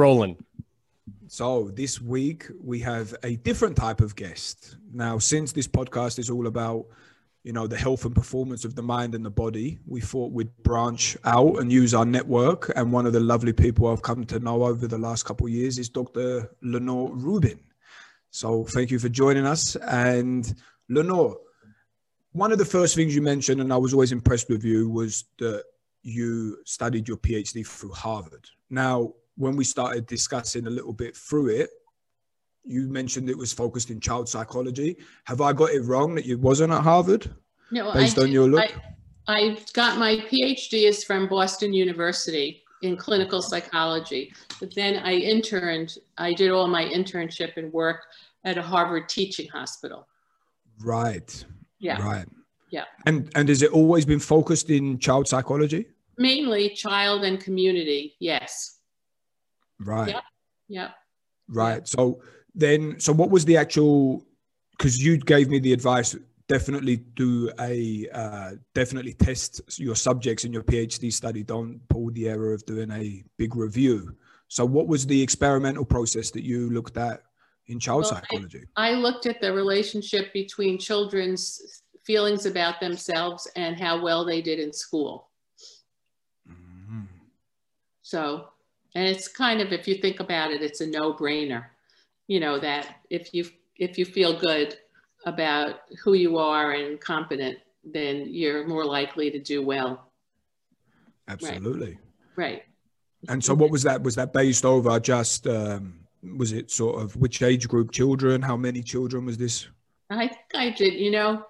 rolling. So this week we have a different type of guest. Now, since this podcast is all about, you know, the health and performance of the mind and the body, we thought we'd branch out and use our network. And one of the lovely people I've come to know over the last couple of years is Dr. Lenore Rubin. So thank you for joining us. And Lenore, one of the first things you mentioned, and I was always impressed with you, was that you studied your PhD through Harvard. Now, when we started discussing a little bit through it, you mentioned it was focused in child psychology. Have I got it wrong that you wasn't at Harvard? No, based I on did- your look. I, I got my PhD is from Boston University in clinical psychology. But then I interned, I did all my internship and work at a Harvard teaching hospital. Right. Yeah, Right. Yeah. And and has it always been focused in child psychology? mainly child and community. Yes. Right. Yeah. Yeah. Right. So then, so what was the actual? Because you gave me the advice. Definitely do a uh, definitely test your subjects in your PhD study. Don't pull the error of doing a big review. So, what was the experimental process that you looked at in child Well, psychology? I looked at the relationship between children's feelings about themselves and how well they did in school. Mhm. So, and it's kind of, if you think about it, it's a no-brainer. You know that if you if you feel good about who you are and competent, then you're more likely to do well. Absolutely. Right. And so, what was that? Was that based over just? Um, was it sort of which age group children? How many children was this? I think I did. You know,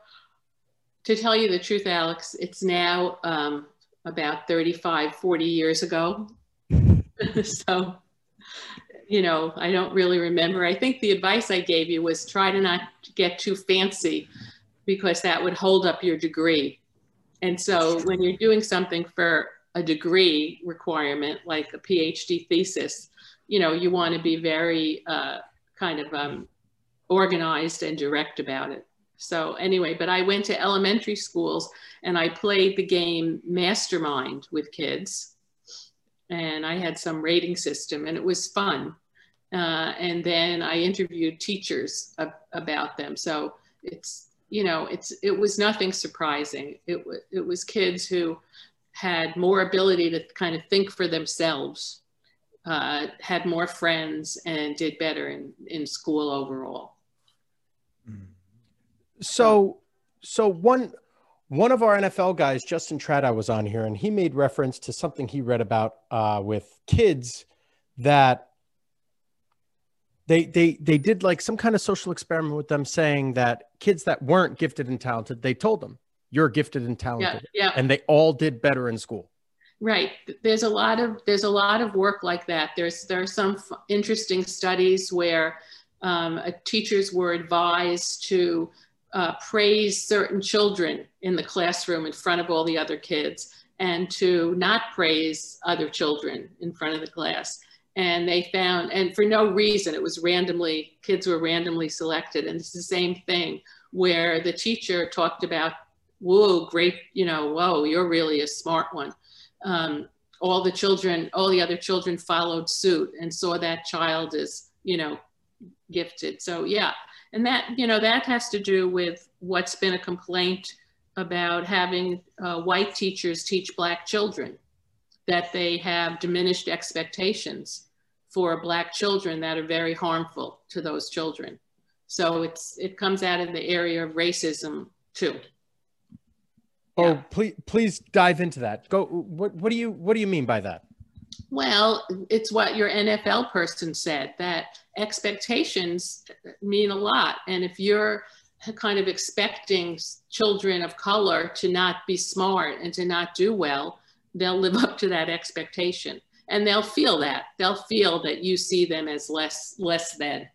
to tell you the truth, Alex, it's now um, about 35, 40 years ago. so, you know, I don't really remember. I think the advice I gave you was try to not get too fancy because that would hold up your degree. And so when you're doing something for a degree requirement, like a PhD thesis, you know, you want to be very uh, kind of um, organized and direct about it. So anyway, but I went to elementary schools and I played the game Mastermind with kids. And I had some rating system and it was fun. Uh, and then I interviewed teachers ab- about them. So it's, you know, it's, it was nothing surprising. It, it was kids who had more ability to kind of think for themselves, uh, had more friends and did better in, in school overall. So, so one one of our NFL guys, Justin Trada, was on here, and he made reference to something he read about uh, with kids that they they they did like some kind of social experiment with them, saying that kids that weren't gifted and talented, they told them you're gifted and talented, yeah. yeah. and they all did better in school. Right. There's a lot of there's a lot of work like that. There's there are some f- interesting studies where um, teachers were advised to uh, praise certain children in the classroom in front of all the other kids, and to not praise other children in front of the class. And they found, and for no reason, it was randomly kids were randomly selected, and it's the same thing where the teacher talked about, "Whoa, great! You know, whoa, you're really a smart one." um, all the children, all the other children followed suit and saw that child as, you know, gifted. So yeah, and that, you know, that has to do with what's been a complaint about having uh, white teachers teach black children, that they have diminished expectations for black children that are very harmful to those children. So it's it comes out in the area of racism too. Oh, Yeah. please please dive into that. Go. What what do you what do you mean by that? Well, it's what your NFL person said that expectations mean a lot. And if you're kind of expecting children of color to not be smart and to not do well, they'll live up to that expectation. And they'll feel that. They'll feel that you see them as less less than.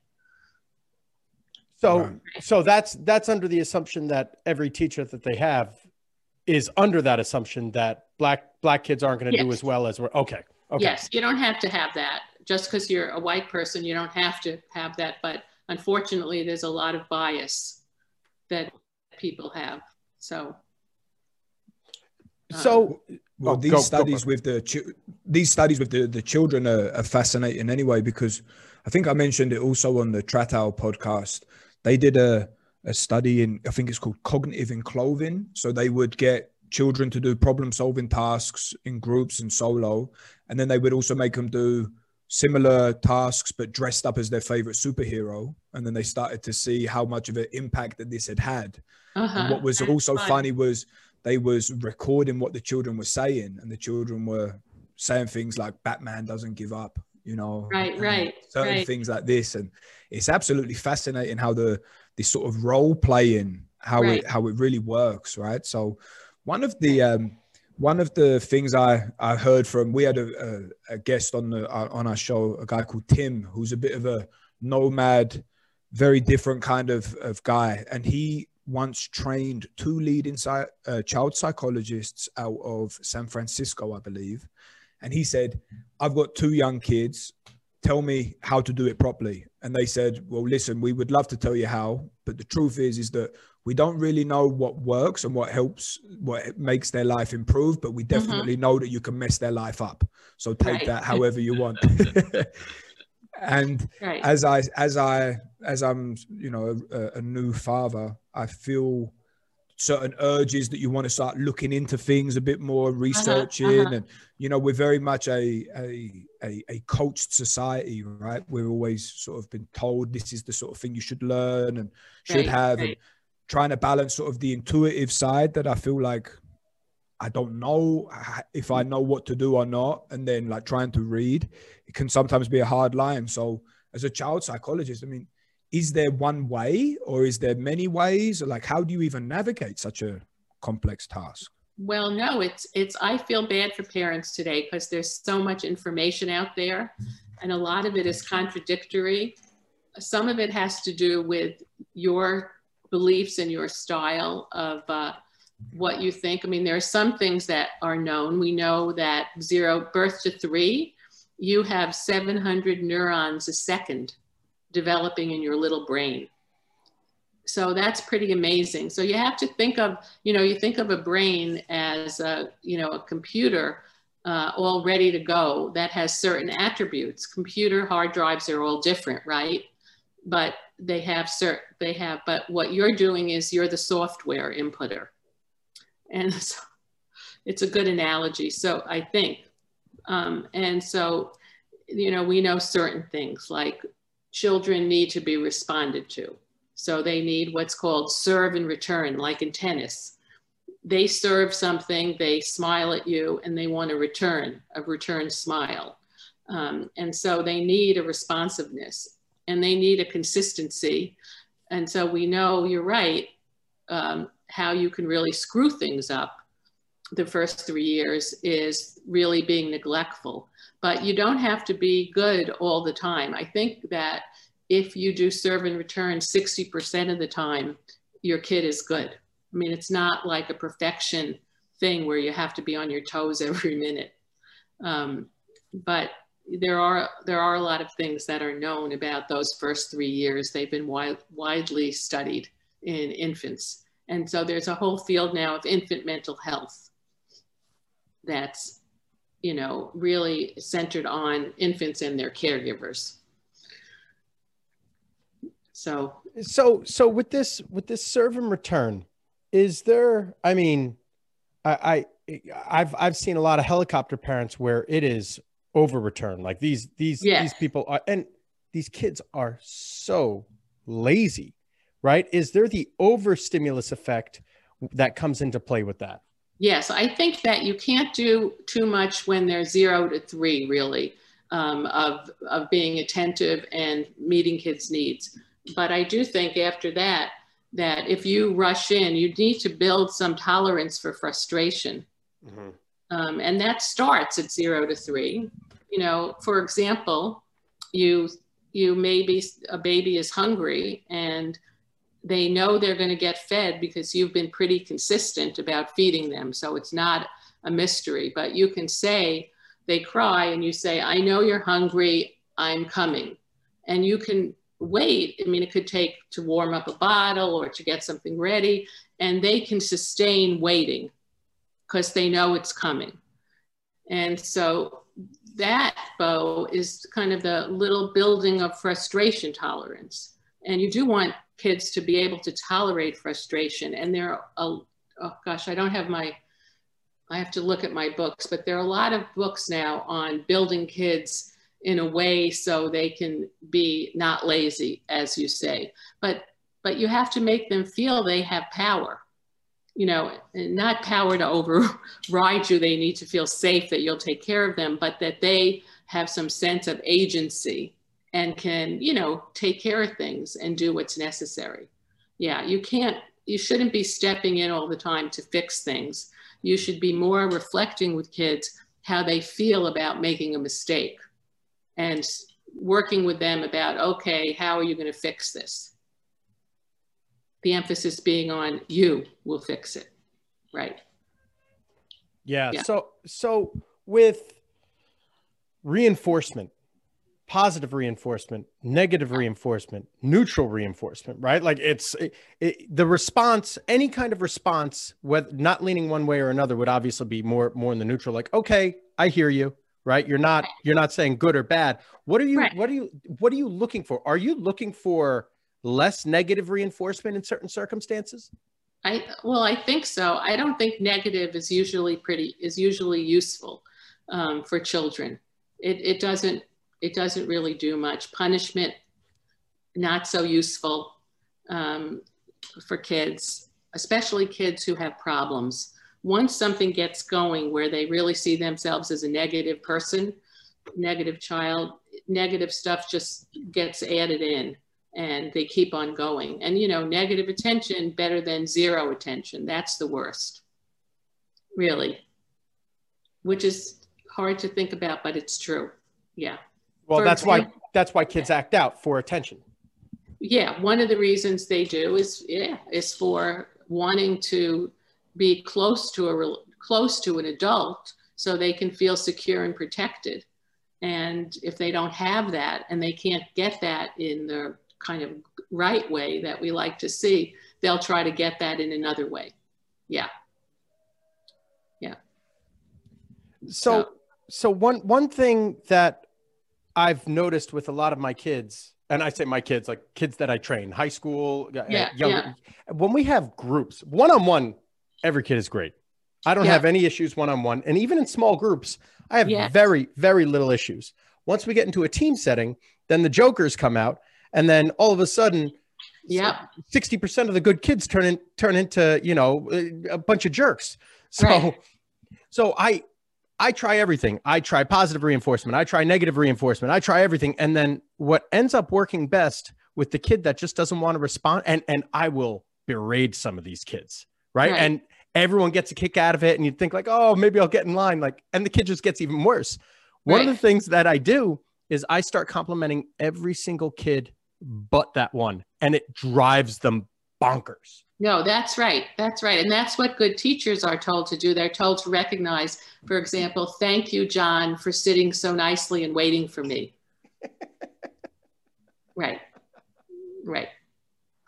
So Right. so that's that's under the assumption that every teacher that they have is under that assumption that black black kids aren't going to do as well as we're okay. Okay. Yes, you don't have to have that. Just because you're a white person, you don't have to have that. But unfortunately, there's a lot of bias that people have. So um, So Well, Oh, these go- go, studies Bert. with the chi- these studies with the, the children are, are fascinating anyway because I think I mentioned it also on the Tratow podcast. They did a a study in I think it's called cognitive in clothing. So they would get children to do problem solving tasks in groups and solo, and then they would also make them do similar tasks but dressed up as their favorite superhero. And then they started to see how much of an impact that this had had. Uh-huh. And what was That's also fun. funny was they was recording what the children were saying, and the children were saying things like "Batman doesn't give up," you know, Right, right, certain right. things like this, and it's absolutely fascinating how the this sort of role playing how Right. it how it really works, right? So one of the um, one of the things I I heard from we had a, a, a guest on the uh, on our show, a guy called Tim, who's a bit of a nomad, very different kind of of guy, and he once trained two leading psy- uh, child psychologists out of San Francisco, I believe, and he said, "I've got two young kids. Tell me how to do it properly." And they said, "Well, listen, we would love to tell you how, but the truth is, is that we don't really know what works and what helps, what makes their life improve, but we definitely know that you can mess their life up. So take Right. that however you want." and Right. as I as I as I'm you know a, a new father, I feel certain urges that you want to start looking into things a bit more, researching, uh-huh. and you know we're very much a, a a a coached society, right? We're always sort of been told this is the sort of thing you should learn and should Right, have, and. Trying to balance sort of the intuitive side that I feel like I don't know if I know what to do or not, and then like trying to read, it can sometimes be a hard line. So, as a child psychologist, I mean, is there one way, or is there many ways? Or like, how do you even navigate such a complex task? Well, no, it's it's I feel bad for parents today because there's so much information out there mm-hmm. and a lot of it is contradictory. Some of it has to do with your beliefs and your style of uh, what you think. I mean, there are some things that are known. We know that zero birth to three, you have 700 neurons a second developing in your little brain. So that's pretty amazing. So you have to think of, you know, you think of a brain as a, you know, a computer uh, all ready to go that has certain attributes. Computer hard drives are all different, right? But they have certain, they have, but what you're doing is you're the software inputter. And so it's a good analogy. So I think, um, and so, you know, we know certain things like children need to be responded to. So they need what's called serve and return, like in tennis. They serve something, they smile at you, and they want a return, a return smile. Um, and so they need a responsiveness and they need a consistency. And so we know you're right, um, how you can really screw things up the first three years is really being neglectful. But you don't have to be good all the time. I think that if you do serve and return 60% of the time, your kid is good. I mean, it's not like a perfection thing where you have to be on your toes every minute. Um, but there are there are a lot of things that are known about those first three years. They've been wide, widely studied in infants, and so there's a whole field now of infant mental health that's you know really centered on infants and their caregivers. So So so with this with this serve and return, is there? I mean, I, I I've I've seen a lot of helicopter parents where it is over return. Like these these Yeah. these people are, and these kids are so lazy, right? Is there the overstimulus effect that comes into play with that? Yes, I think that you can't do too much when they're zero to three, really, um, of, of being attentive and meeting kids' needs. But I do think after that, that if you rush in, you need to build some tolerance for frustration. Um, and that starts at zero to three. You know, for example, you you maybe a baby is hungry and they know they're going to get fed because you've been pretty consistent about feeding them. So it's not a mystery, but you can say, they cry and you say, I know you're hungry, I'm coming. And you can wait. I mean, it could take to warm up a bottle or to get something ready, and they can sustain waiting because they know it's coming. And so that, bow is kind of the little building of frustration tolerance. And you do want kids to be able to tolerate frustration. And there are, a, oh gosh, I don't have my, I have to look at my books, but there are a lot of books now on building kids in a way so they can be not lazy, as you say. But but you have to make them feel they have power you know, not power to override you. They need to feel safe that you'll take care of them, but that they have some sense of agency and can, you know, take care of things and do what's necessary. Yeah, you can't, you shouldn't be stepping in all the time to fix things. You should be more reflecting with kids how they feel about making a mistake and working with them about, okay, how are you going to fix this? The emphasis being on you will fix it right? Yeah, yeah. so so with reinforcement positive reinforcement negative reinforcement neutral reinforcement right? Like it's it, it, the response any kind of response whether not leaning one way or another would obviously be more more in the neutral like okay i hear you right? You're not you're not saying good or bad. What are you right. what are you what are you looking for? Are you looking for less negative reinforcement in certain circumstances? I well, I think so. I don't think negative is usually pretty is usually useful um, for children. It, it doesn't it doesn't really do much. Punishment not so useful um, for kids, especially kids who have problems. Once something gets going where they really see themselves as a negative person, negative child, negative stuff just gets added in and they keep on going. And you know, negative attention better than zero attention. That's the worst, really, which is hard to think about, but it's true. Yeah. Well, for that's example, why that's why kids act out for attention. Yeah, one of the reasons they do is yeah is for wanting to be close to a close to an adult so they can feel secure and protected. And if they don't have that and they can't get that in the kind of right way that we like to see, they'll try to get that in another way. Yeah. Yeah. So, so, so one, one thing that I've noticed with a lot of my kids, and I say my kids, like kids that I train, high school, yeah, younger, yeah. when we have groups, one on one, every kid is great. I don't yeah. have any issues one on one. And even in small groups, I have yeah. very, very little issues. Once we get into a team setting, then the jokers come out and then all of a sudden yeah 60% of the good kids turn in, turn into you know a bunch of jerks. So right. so i i try everything. I try positive reinforcement. I try negative reinforcement. I try everything. And then what ends up working best with the kid that just doesn't want to respond and and i will berate some of these kids right, right. and everyone gets a kick out of it and you think like oh maybe i'll get in line. Like and the kid just gets even worse. One right. of the things that i do is i start complimenting every single kid but that one. And it drives them bonkers. No, that's right. That's right. And that's what good teachers are told to do. They're told to recognize, for example, thank you, John, for sitting so nicely and waiting for me. right. Right.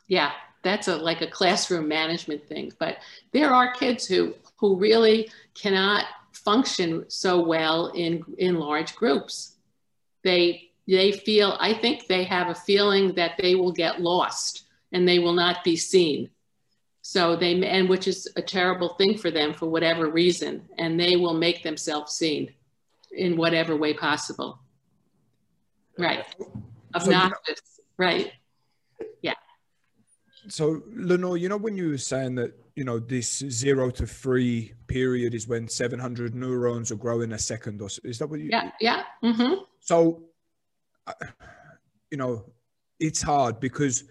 Yeah, that's a like a classroom management thing. But there are kids who who really cannot function so well in in large groups. They they feel, I think they have a feeling that they will get lost and they will not be seen. So they, and which is a terrible thing for them for whatever reason, and they will make themselves seen in whatever way possible. Right. Obnoxious. So, right. Yeah. So Lenore, you know, when you were saying that, you know, this zero to three period is when 700 neurons are growing a second or is that what you? Yeah. Yeah. Mm-hmm. So you know, it's hard because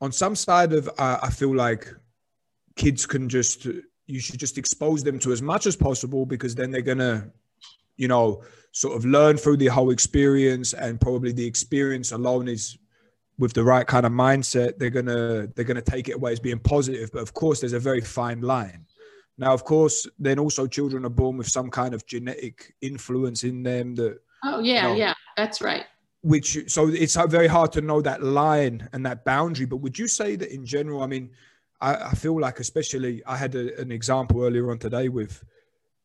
on some side of uh, I feel like kids can just you should just expose them to as much as possible because then they're gonna, you know, sort of learn through the whole experience and probably the experience alone is with the right kind of mindset they're gonna they're gonna take it away as being positive. But of course there's a very fine line. Now of course then also children are born with some kind of genetic influence in them that oh yeah you know, yeah that's right which so it's very hard to know that line and that boundary but would you say that in general i mean i, I feel like especially i had a, an example earlier on today with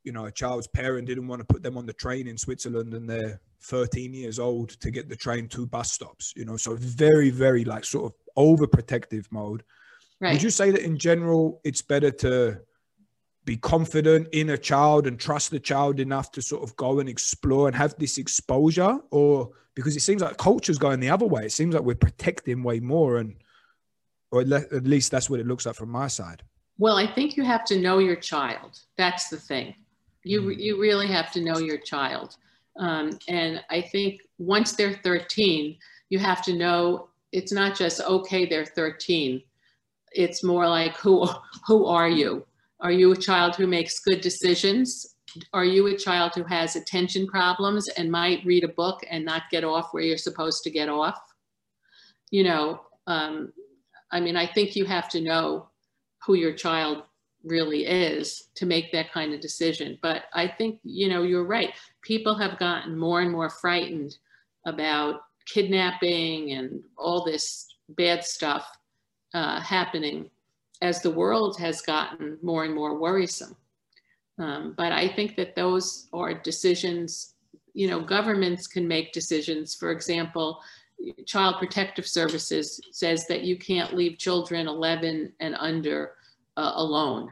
you know a child's parent didn't want to put them on the train in Switzerland and they're 13 years old to get the train to bus stops. You know, so very very like sort of overprotective mode. Right. Would you say that in general it's better to be confident in a child and trust the child enough to sort of go and explore and have this exposure or because it seems like culture's going the other way. It seems like we're protecting way more and or at least that's what it looks like from my side. Well i think you have to know your child. That's the thing. You mm. you really have to know your child. Um, and i think once they're 13 you have to know it's not just okay they're 13 it's more like who who are you? Are you a child who makes good decisions? Are you a child who has attention problems and might read a book and not get off where you're supposed to get off? You know, um, I mean, I think you have to know who your child really is to make that kind of decision. But I think, you know, you're right. People have gotten more and more frightened about kidnapping and all this bad stuff uh, happening as the world has gotten more and more worrisome. Um, but I think that those are decisions, you know, governments can make decisions. For example, Child Protective Services says that you can't leave children 11 and under uh, alone.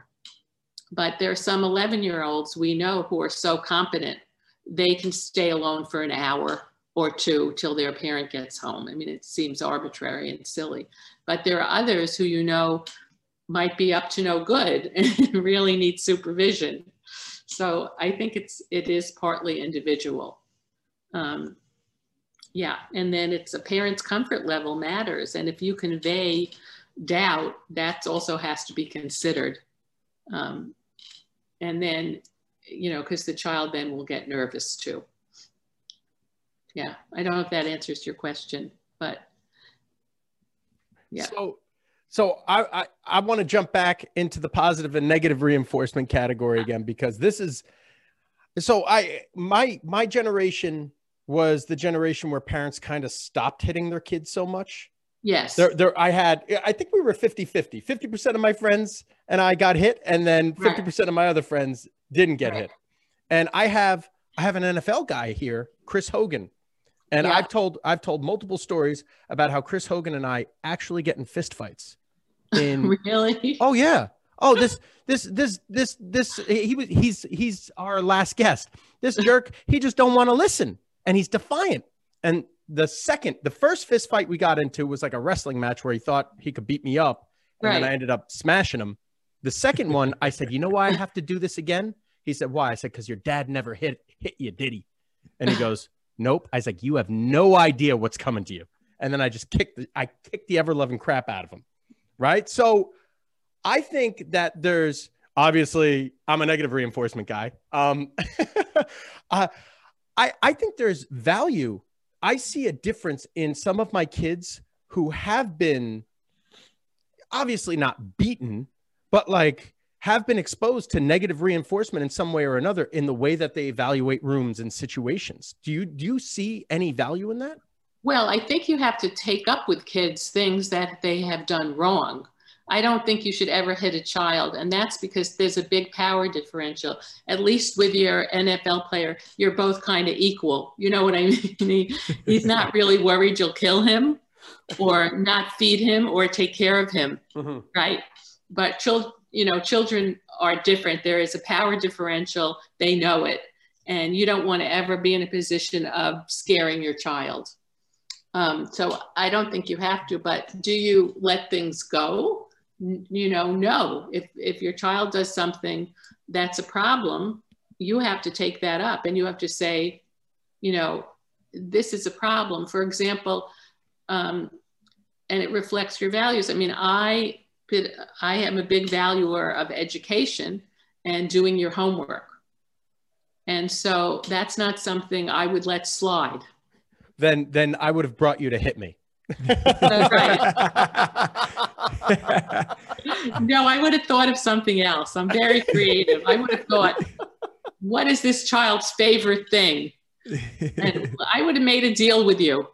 But there are some 11 year olds we know who are so competent, they can stay alone for an hour or two till their parent gets home. I mean, it seems arbitrary and silly. But there are others who you know might be up to no good and really need supervision. So I think it's it is partly individual. Um, yeah, and then it's a parent's comfort level matters, and if you convey doubt, that also has to be considered. Um, and then, you know, because the child then will get nervous too. Yeah, I don't know if that answers your question, but yeah. So so I I, I want to jump back into the positive and negative reinforcement category again because this is so I my my generation was the generation where parents kind of stopped hitting their kids so much. Yes. There there I had I think we were 50-50. 50% of my friends and I got hit and then 50% right. of my other friends didn't get right. hit. And I have I have an NFL guy here, Chris Hogan. And yeah. I've told I've told multiple stories about how Chris Hogan and I actually get in fistfights in really? Oh yeah. Oh this this this this this he was he's he's our last guest. This jerk he just don't want to listen and he's defiant. And the second the first fist fight we got into was like a wrestling match where he thought he could beat me up and right. then i ended up smashing him. The second one i said you know why i have to do this again? He said why? I said because your dad never hit hit you did he? And he goes nope. I was like you have no idea what's coming to you. And then i just kicked the, i kicked the ever-loving crap out of him right? So I think that there's obviously I'm a negative reinforcement guy. Um, uh, I I think there's value. I see a difference in some of my kids who have been obviously not beaten, but like have been exposed to negative reinforcement in some way or another in the way that they evaluate rooms and situations. Do you do you see any value in that? Well, I think you have to take up with kids things that they have done wrong. I don't think you should ever hit a child. And that's because there's a big power differential. At least with your NFL player, you're both kind of equal. You know what I mean? He, he's not really worried you'll kill him or not feed him or take care of him, mm-hmm. right? But children, you know, children are different. There is a power differential. They know it. And you don't want to ever be in a position of scaring your child. Um, so I don't think you have to, but do you let things go? N- you know, no. If, if your child does something that's a problem, you have to take that up and you have to say, you know, this is a problem. For example, um, and it reflects your values. I mean, I I am a big valuer of education and doing your homework. And so that's not something I would let slide then then I would have brought you to hit me. no, I would have thought of something else. I'm very creative. I would have thought, what is this child's favorite thing? And I would have made a deal with you.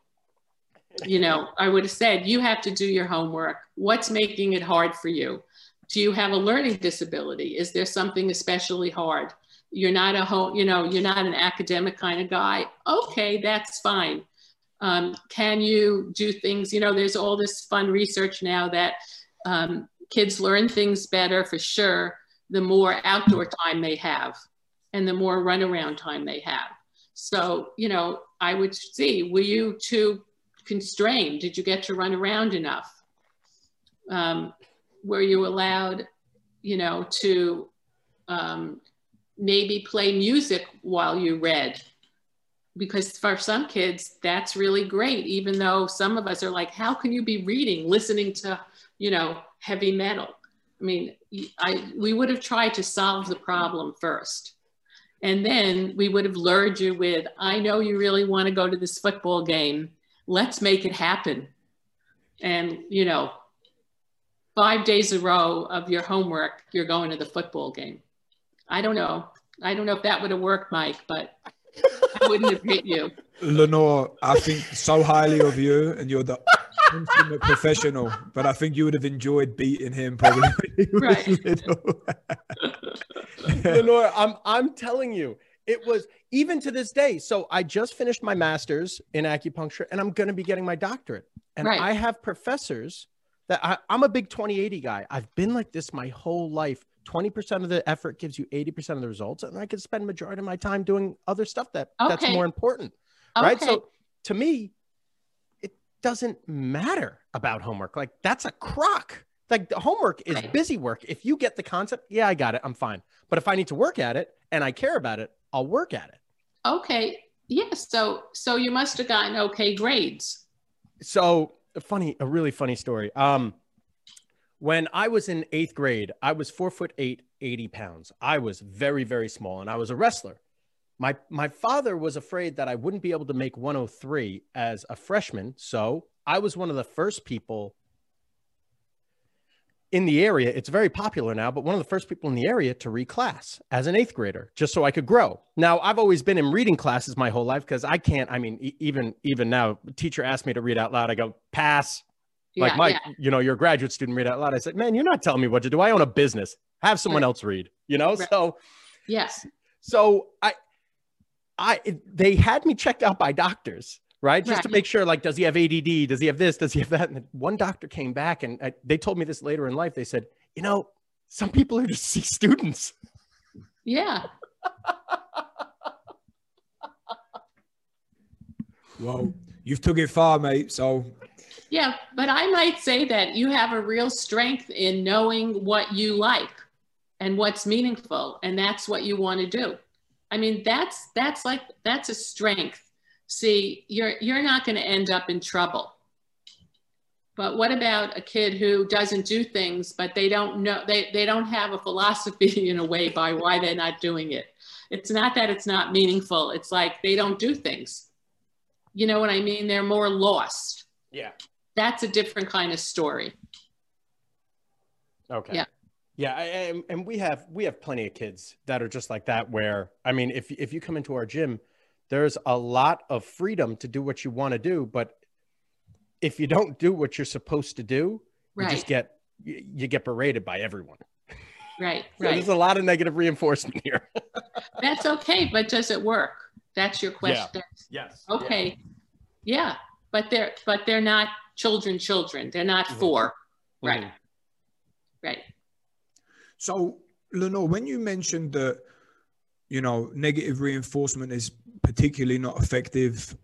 You know, I would have said, you have to do your homework. What's making it hard for you? Do you have a learning disability? Is there something especially hard? you're not a home, you know, you're not an academic kind of guy. Okay, that's fine. Um, can you do things? You know, there's all this fun research now that um, kids learn things better for sure the more outdoor time they have and the more runaround time they have. So, you know, I would see, were you too constrained? Did you get to run around enough? Um, were you allowed, you know, to um, maybe play music while you read? Because for some kids, that's really great, even though some of us are like, how can you be reading, listening to, you know, heavy metal? I mean, I, we would have tried to solve the problem first. And then we would have lured you with, I know you really want to go to this football game. Let's make it happen. And, you know, five days a row of your homework, you're going to the football game. I don't know. I don't know if that would have worked, Mike, but I wouldn't have hit you. Lenore, I think so highly of you, and you're the ultimate professional. But I think you would have enjoyed beating him probably. Right. Lenore, I'm I'm telling you, it was even to this day. So I just finished my master's in acupuncture, and I'm going to be getting my doctorate. And Right. I have professors that I, I'm a big 2080 guy. I've been like this my whole life. 20% of the effort gives you 80% of the results, and I can spend majority of my time doing other stuff that that's more important. Right. Okay. So to me, it doesn't matter about homework. Like that's a crock. Like the homework is Right. busy work. If you get the concept, yeah, I got it. I'm fine. But if I need to work at it and I care about it, I'll work at it. Okay. Yeah. So so you must have gotten okay grades. So funny, a really funny story. Um, when I was in eighth grade, I was four foot eight, 80 pounds. I was very, very small, and I was a wrestler. My my father was afraid that I wouldn't be able to make 103 as a freshman, so I was one of the first people in the area. It's very popular now, but one of the first people in the area to reclass as an eighth grader, just so I could grow. Now I've always been in reading classes my whole life because I can't. I mean, e- even even now, teacher asked me to read out loud. I go pass like Yeah, Mike, yeah. you know, you're a graduate student, read out loud. I said, man, you're not telling me what to do. I own a business. Have someone Right. else read, you know? Right. So, Yes. so I, I, they had me checked out by doctors, right? Just to make sure, like, does he have ADD? Does he have this? Does he have that? And one doctor came back and I, they told me this later in life. They said, you know, some people are just C students. Yeah. well, you've took it far, mate. So Yeah, but I might say that you have a real strength in knowing what you like and what's meaningful, and that's what you want to do. I mean, that's that's like that's a strength. See, you're you're not going to end up in trouble. But what about a kid who doesn't do things, but they don't know they, they don't have a philosophy in a way by why they're not doing it. It's not that it's not meaningful. It's like they don't do things. You know what I mean? They're more lost Yeah. That's a different kind of story. Okay. Yeah. Yeah, I, I- and we have we have plenty of kids that are just like that. Where I mean, if if you come into our gym, there's a lot of freedom to do what you want to do, but if you don't do what you're supposed to do, you Right, just get you, you get berated by everyone. right, So right. There's a lot of negative reinforcement here. That's okay, but does it work? That's your question. Yeah. Yes. Okay, yeah, but they're but they're not children. Children. They're not Mhm. 4 Mm-hmm. Right. Right. So, Lenore, when you mentioned that, you know, negative reinforcement is particularly not effective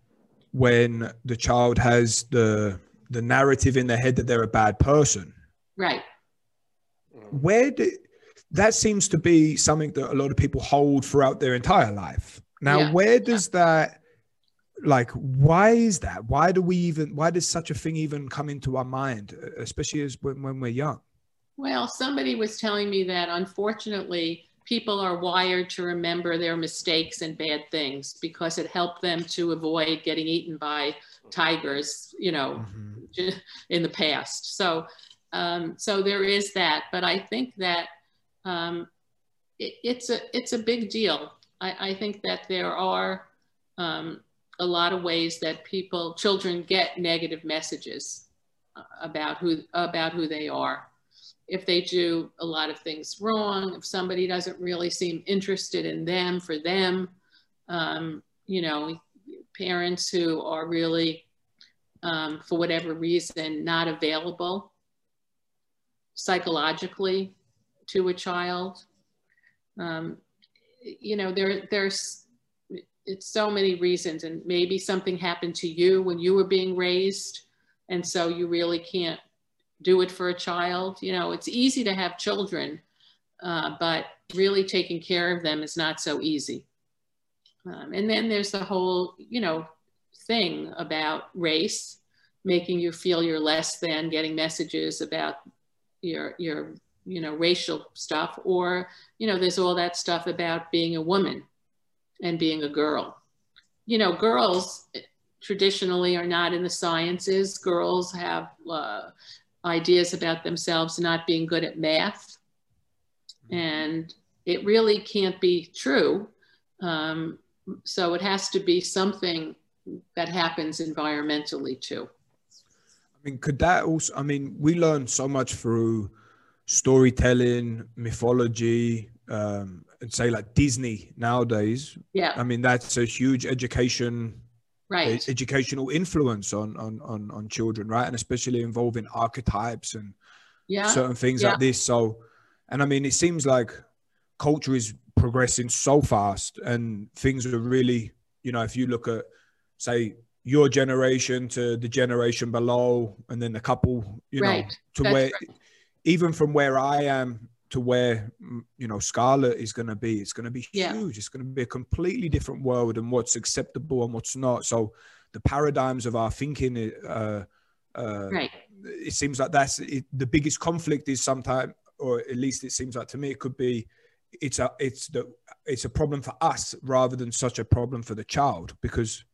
when the child has the the narrative in their head that they're a bad person. Right. Where do that seems to be something that a lot of people hold throughout their entire life. Now, Yeah. where does that like why is that? Why do we even why does such a thing even come into our mind, especially as when, when we're young? Well, somebody was telling me that unfortunately people are wired to remember their mistakes and bad things because it helped them to avoid getting eaten by tigers, you know, Mhm. in the past. So, um, so there is that. But I think that um, it, it's a it's a big deal. I, I think that there are um, a lot of ways that people, children, get negative messages uh, about who about who they are. if they do a lot of things wrong, if somebody doesn't really seem interested in them for them, um, you know, parents who are really, um, for whatever reason, not available psychologically to a child. Um, you know, there, there's it's so many reasons and maybe something happened to you when you were being raised and so you really can't do it for a child. You know it's easy to have children uh, but really taking care of them is not so easy. Um, and then there's the whole you know thing about race making you feel you're less than getting messages about your your you know racial stuff or you know there's all that stuff about being a woman and being a girl. You know, girls traditionally are not in the sciences. Girls have uh, ideas about themselves not being good at math. And it really can't be true. Um, so it has to be something that happens environmentally too. I mean, could that also, I mean, we learn so much through storytelling, mythology, um, say like Disney nowadays. Yeah. I mean, that's a huge education, right? Educational influence on on on on children, right? And especially involving archetypes and yeah. certain things yeah. like this. So, and I mean, it seems like culture is progressing so fast, and things are really, you know, if you look at, say, your generation to the generation below, and then a couple, you right. know, to That's where, right. even from where I am to where mm, you know Scarlett is going to be. It's going to be yeah. huge. It's going to be a completely different world and what's acceptable and what's not. So the paradigms of our thinking, uh, uh, right. it seems like that's it, the biggest conflict. Is sometimes, or at least it seems like to me, it could be. It's a it's the it's a problem for us rather than such a problem for the child because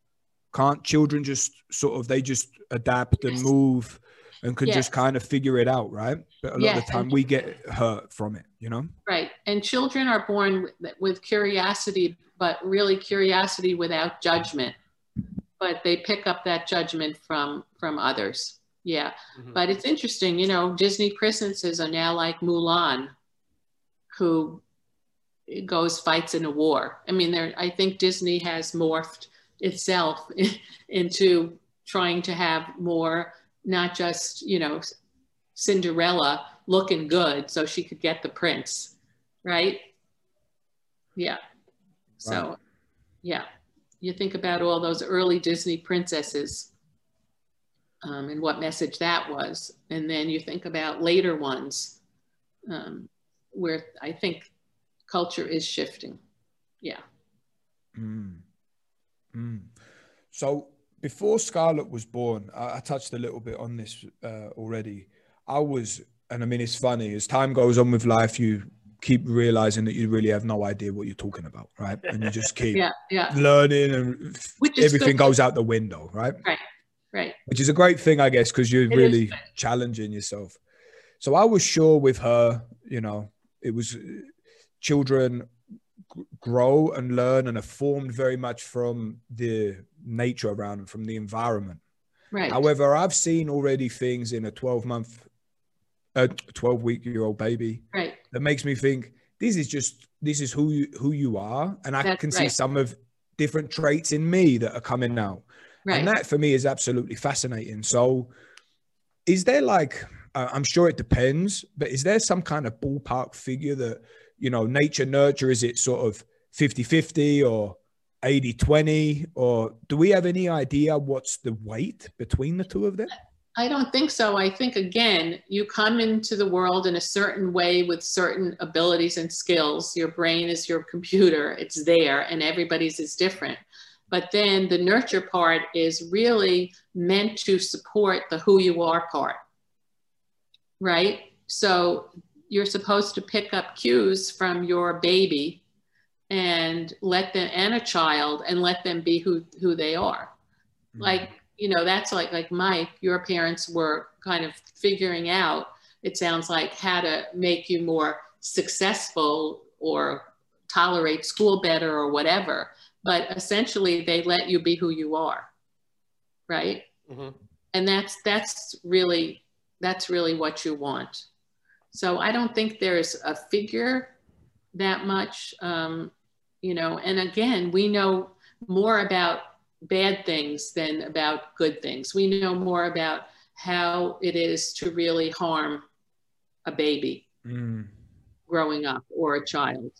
can't children just sort of they just adapt and move and can just kind of figure it out, right? But a lot of the time we get hurt from it, you know? Right. And children are born with, with curiosity, but really curiosity without judgment. But they pick up that judgment from from others. Yeah. Mm-hmm. But it's interesting, you know, Disney princesses are now like Mulan, who goes fights in a war. I mean, there I think Disney has morphed itself into trying to have more not just, you know, Cinderella looking good so she could get the prince, right? Yeah. So, yeah, you think about all those early Disney princesses um, and what message that was. And then you think about later ones um, where I think culture is shifting. Yeah. Mm. Mm. So before Scarlett was born, I, I touched a little bit on this uh, already. I was, and I mean, it's funny as time goes on with life, you keep realizing that you really have no idea what you're talking about, right? And you just keep yeah, yeah. learning, and everything good. goes out the window, right? Right, right. Which is a great thing, I guess, because you're it really challenging yourself. So I was sure with her, you know, it was uh, children grow and learn and are formed very much from the nature around them, from the environment. Right. However, I've seen already things in a 12 month, a 12 week year old baby right. that makes me think this is just, this is who you, who you are. And I That's can see some of different traits in me that are coming out. Right. And that for me is absolutely fascinating. So is there like, uh, I'm sure it depends, but is there some kind of ballpark figure that you know, nature nurture? Is it sort of 50 50 or 80 20? Or do we have any idea what's the weight between the two of them? I don't think so. I think, again, you come into the world in a certain way with certain abilities and skills. Your brain is your computer, it's there, and everybody's is different. But then the nurture part is really meant to support the who you are part, right? So you're supposed to pick up cues from your baby and let them and a child and let them be who who they are mm-hmm. like you know that's like like mike your parents were kind of figuring out it sounds like how to make you more successful or tolerate school better or whatever but essentially they let you be who you are right mm-hmm. and that's that's really that's really what you want So I don't think there's a figure that much, um, you know, and again, we know more about bad things than about good things. We know more about how it is to really harm a baby mm. growing up or a child.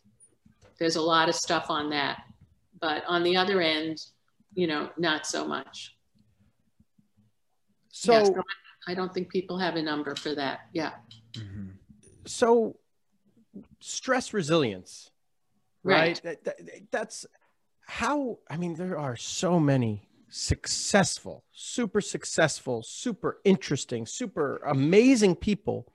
There's a lot of stuff on that. But on the other end, you know, not so much. So, yeah, so I don't think people have a number for that. Yeah. Mm-hmm. So stress resilience, right? right. That, that, that's how, I mean, there are so many successful, super successful, super interesting, super amazing people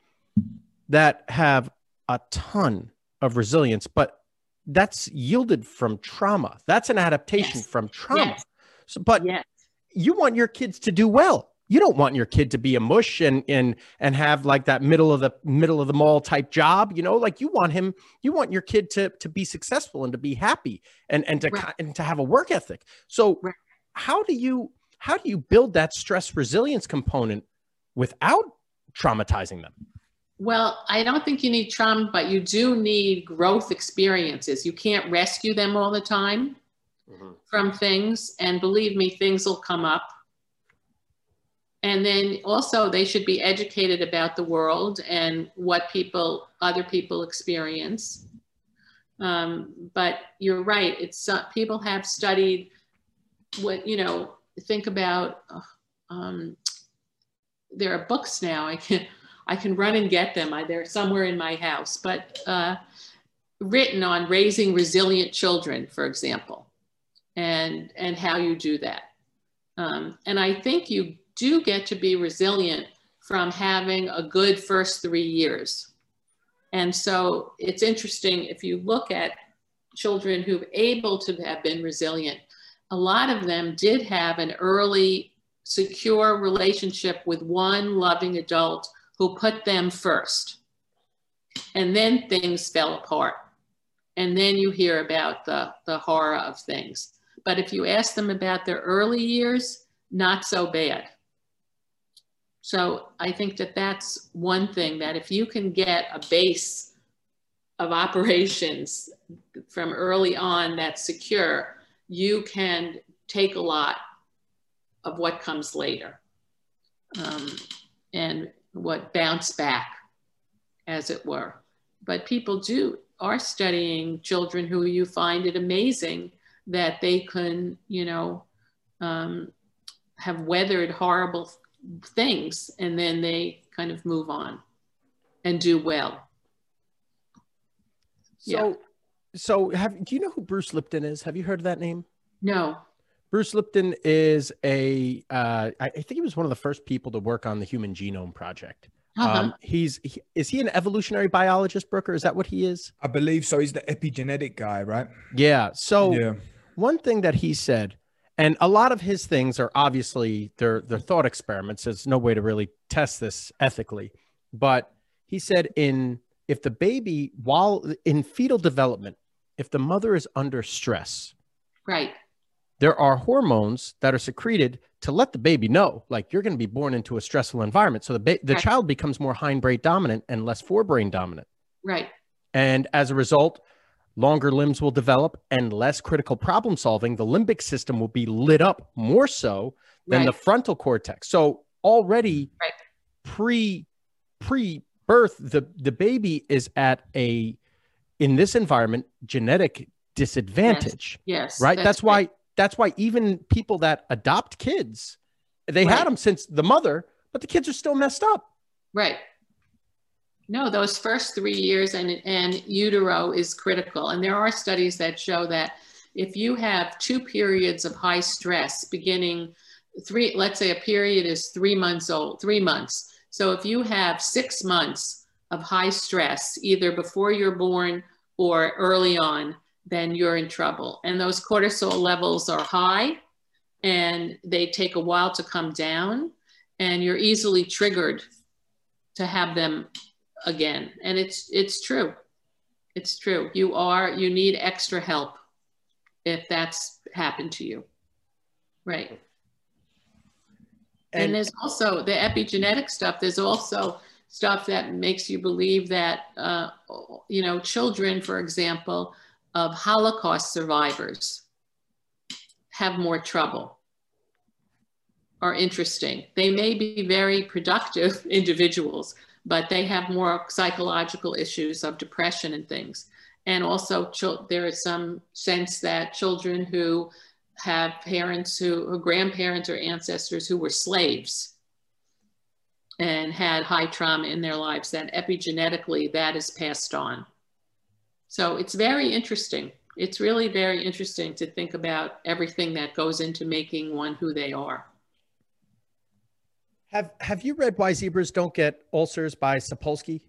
that have a ton of resilience, but that's yielded from trauma. That's an adaptation yes. from trauma. Yes. So, but yes. you want your kids to do well. You don't want your kid to be a mush and and and have like that middle of the middle of the mall type job. You know, like you want him. You want your kid to to be successful and to be happy and and to right. and to have a work ethic. So, right. how do you how do you build that stress resilience component without traumatizing them? Well, I don't think you need trauma, but you do need growth experiences. You can't rescue them all the time mm-hmm. from things. And believe me, things will come up. And then also, they should be educated about the world and what people, other people experience. Um, but you're right. It's uh, people have studied what you know. Think about. Uh, um, there are books now. I can I can run and get them. I, they're somewhere in my house, but uh, written on raising resilient children, for example, and and how you do that. Um, and I think you do get to be resilient from having a good first three years. And so it's interesting if you look at children who've able to have been resilient, a lot of them did have an early secure relationship with one loving adult who put them first. And then things fell apart. And then you hear about the, the horror of things. But if you ask them about their early years, not so bad. So I think that that's one thing that if you can get a base of operations from early on that's secure, you can take a lot of what comes later. Um, and what bounce back, as it were. But people do are studying children who you find it amazing that they can, you know, um, have weathered horrible things and then they kind of move on and do well. So, yeah. so have do you know who Bruce Lipton is? Have you heard of that name? No. Bruce Lipton is a. Uh, I think he was one of the first people to work on the Human Genome Project. Uh-huh. Um, he's he, is he an evolutionary biologist, Brooker? Is that what he is? I believe so. He's the epigenetic guy, right? Yeah. So yeah. one thing that he said, and a lot of his things are obviously they're they're thought experiments. There's no way to really test this ethically, but he said in if the baby while in fetal development, if the mother is under stress, right. there are hormones that are secreted to let the baby know like you're going to be born into a stressful environment. So the ba- the right. child becomes more hindbrain dominant and less forebrain dominant. Right. And as a result longer limbs will develop and less critical problem solving the limbic system will be lit up more so than right. the frontal cortex so already right. pre pre birth the the baby is at a in this environment genetic disadvantage yes, yes right that's, that's why that's why even people that adopt kids, they had them since the mother, but the kids are still messed up. Right. No, those first three years and, and utero is critical. And there are studies that show that if you have two periods of high stress beginning three, let's say a period is three months old, three months. So if you have six months of high stress, either before you're born or early on, then you're in trouble. And those cortisol levels are high and they take a while to come down and you're easily triggered to have them again. And it's it's true. It's true. You are you need extra help if that's happened to you. Right. And, and there's also the epigenetic stuff. There's also stuff that makes you believe that, uh, you know, children, for example, of Holocaust survivors have more trouble are interesting. They may be very productive individuals, but they have more psychological issues of depression and things. And also, there is some sense that children who have parents who, or grandparents or ancestors who were slaves and had high trauma in their lives, that epigenetically that is passed on. So it's very interesting. It's really very interesting to think about everything that goes into making one who they are. Have Have you read Why Zebras Don't Get Ulcers by Sapolsky?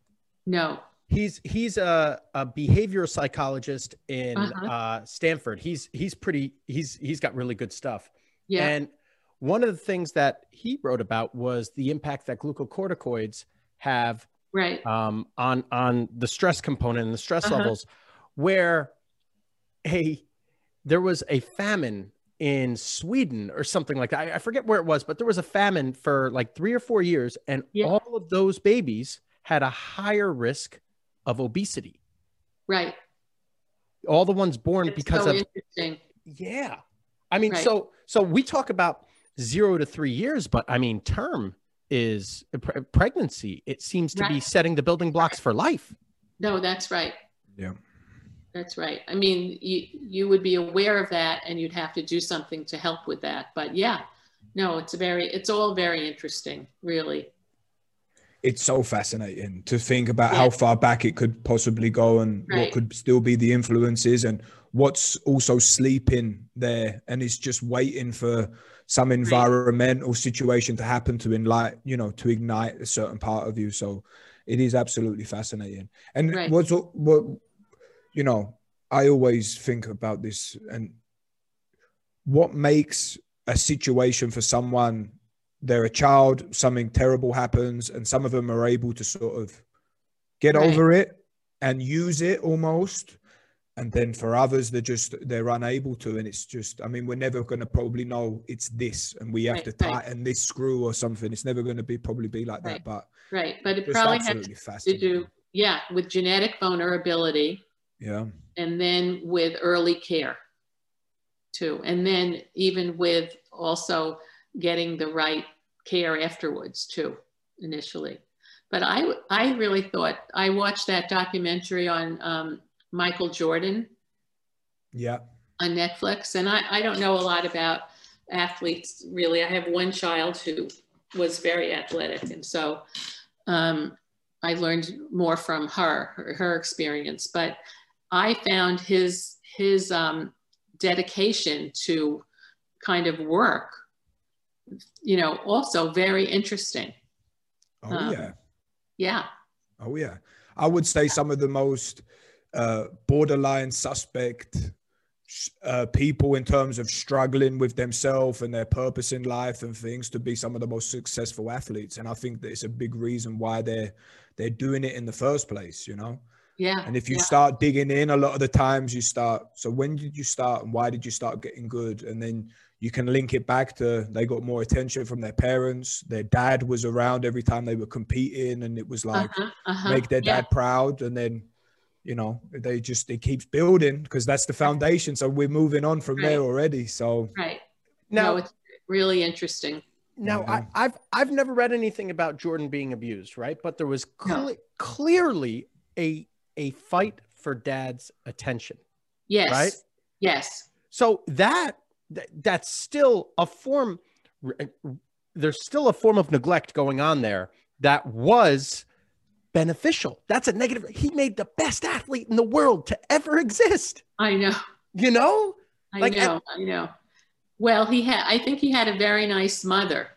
No. He's he's a, a behavioral psychologist in uh-huh. uh, Stanford. He's he's pretty he's he's got really good stuff. Yeah. And one of the things that he wrote about was the impact that glucocorticoids have right um, on on the stress component and the stress uh-huh. levels, where a there was a famine in Sweden or something like that. I, I, forget where it was, but there was a famine for like three or four years, and yeah. all of those babies had a higher risk of obesity. Right. All the ones born That's because so of yeah. I mean, right. so so we talk about zero to three years, but I mean, term is uh, pre- pregnancy. It seems to right. be setting the building blocks for life. No, that's right. Yeah. That's right. I mean, you you would be aware of that, and you'd have to do something to help with that. But yeah, no, it's very, it's all very interesting, really. It's so fascinating to think about yeah. how far back it could possibly go, and right. what could still be the influences, and what's also sleeping there, and is just waiting for some environmental right. situation to happen to enlight, you know, to ignite a certain part of you. So it is absolutely fascinating. And right. what's what you know, I always think about this and what makes a situation for someone they're a child, something terrible happens, and some of them are able to sort of get right. over it and use it almost. And then for others, they're just they're unable to, and it's just I mean we're never going to probably know it's this, and we have right, to tighten right. this screw or something. It's never going to be probably be like that, but right, but it probably has to do yeah with genetic vulnerability yeah. And then with early care too. And then even with also getting the right care afterwards too, initially. But I, I really thought, I watched that documentary on um, Michael Jordan. Yeah. On Netflix. And I, I don't know a lot about athletes really. I have one child who was very athletic. And so um, I learned more from her, her, her experience. But I found his his um, dedication to kind of work, you know, also very interesting. Oh um, yeah, yeah. Oh yeah. I would say some of the most uh, borderline suspect uh, people in terms of struggling with themselves and their purpose in life and things to be some of the most successful athletes. And I think that it's a big reason why they're they're doing it in the first place. You know. Yeah. And if you yeah. start digging in, a lot of the times you start. So when did you start, and why did you start getting good? And then you can link it back to they got more attention from their parents. Their dad was around every time they were competing, and it was like uh-huh, uh-huh. make their dad yeah. proud. And then, you know, they just it keeps building because that's the foundation. So we're moving on from right. there already. So right now no, it's really interesting. Now, I, have I've never read anything about Jordan being abused, right? But there was clearly no. clearly a a fight for dad's attention. Yes. Right? Yes. So that that's still a form eh, there's still a form of neglect going on there that was beneficial. That's a negative. He made the best athlete in the world to ever exist. I know. You know? I like, know. I know. Well, he had I think he had a very nice mother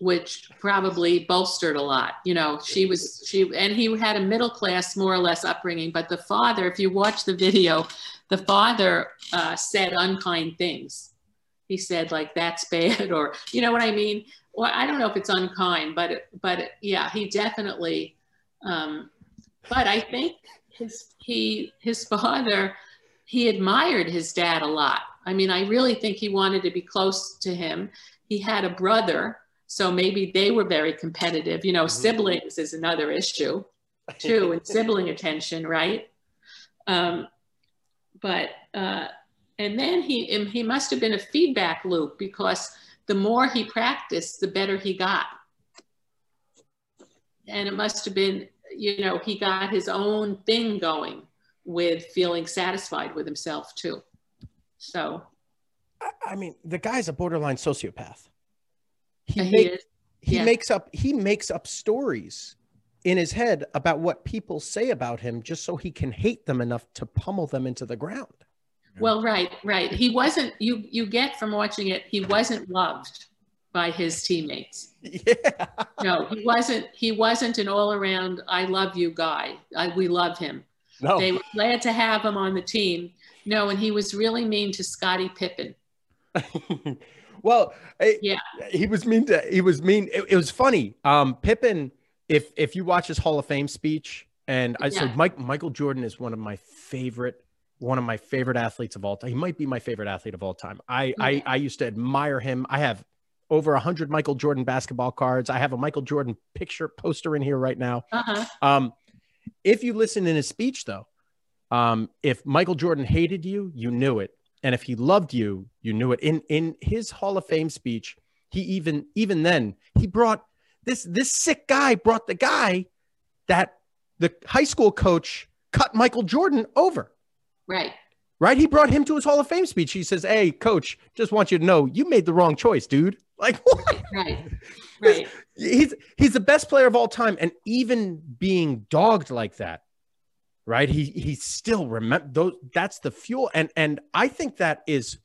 which probably bolstered a lot. You know, she was, she, and he had a middle class, more or less upbringing. But the father, if you watch the video, the father uh, said unkind things. He said, like, that's bad, or, you know what I mean? Well, I don't know if it's unkind, but, but yeah, he definitely, um, but I think his, he, his father, he admired his dad a lot. I mean, I really think he wanted to be close to him. He had a brother So maybe they were very competitive. You know, Mhm. siblings is another issue too, and sibling attention, right? Um, but uh, and then he he must have been a feedback loop because the more he practiced, the better he got. And it must have been, you know, he got his own thing going with feeling satisfied with himself too. So I- I mean, the guy's a borderline sociopath. He, he make- he yeah. makes up he makes up stories in his head about what people say about him just so he can hate them enough to pummel them into the ground. Well, right, right. He wasn't. You you get from watching it. He wasn't loved by his teammates. Yeah. No, he wasn't. He wasn't an all around "I love you" guy. I, we love him. No. They were glad to have him on the team. No, and he was really mean to Scottie Pippen. well, I- Yeah. he was mean to he was mean. It, it was funny. Um, Pippen, if if you watch his Hall of Fame speech, and I so Mike Michael Jordan is one of my favorite one of my favorite athletes of all time. He might be my favorite athlete of all time. I I, Yeah. I used to admire him. I have over a hundred Michael Jordan basketball cards. I have a Michael Jordan picture poster in here right now. Uh huh. Um, if you listen in his speech, though, um, if Michael Jordan hated you, you knew it, and if he loved you, you knew it. In in his Hall of Fame speech, he even even then he brought this this sick guy brought the guy that the high school coach cut Michael Jordan over. Right. Right? He brought him to his Hall of Fame speech. He says, "Hey, coach, just want you to know you made the wrong choice, dude." Like what? Right. Right. he's he's the best player of all time and even being dogged like that right he he still remember those that's the fuel and and i think that is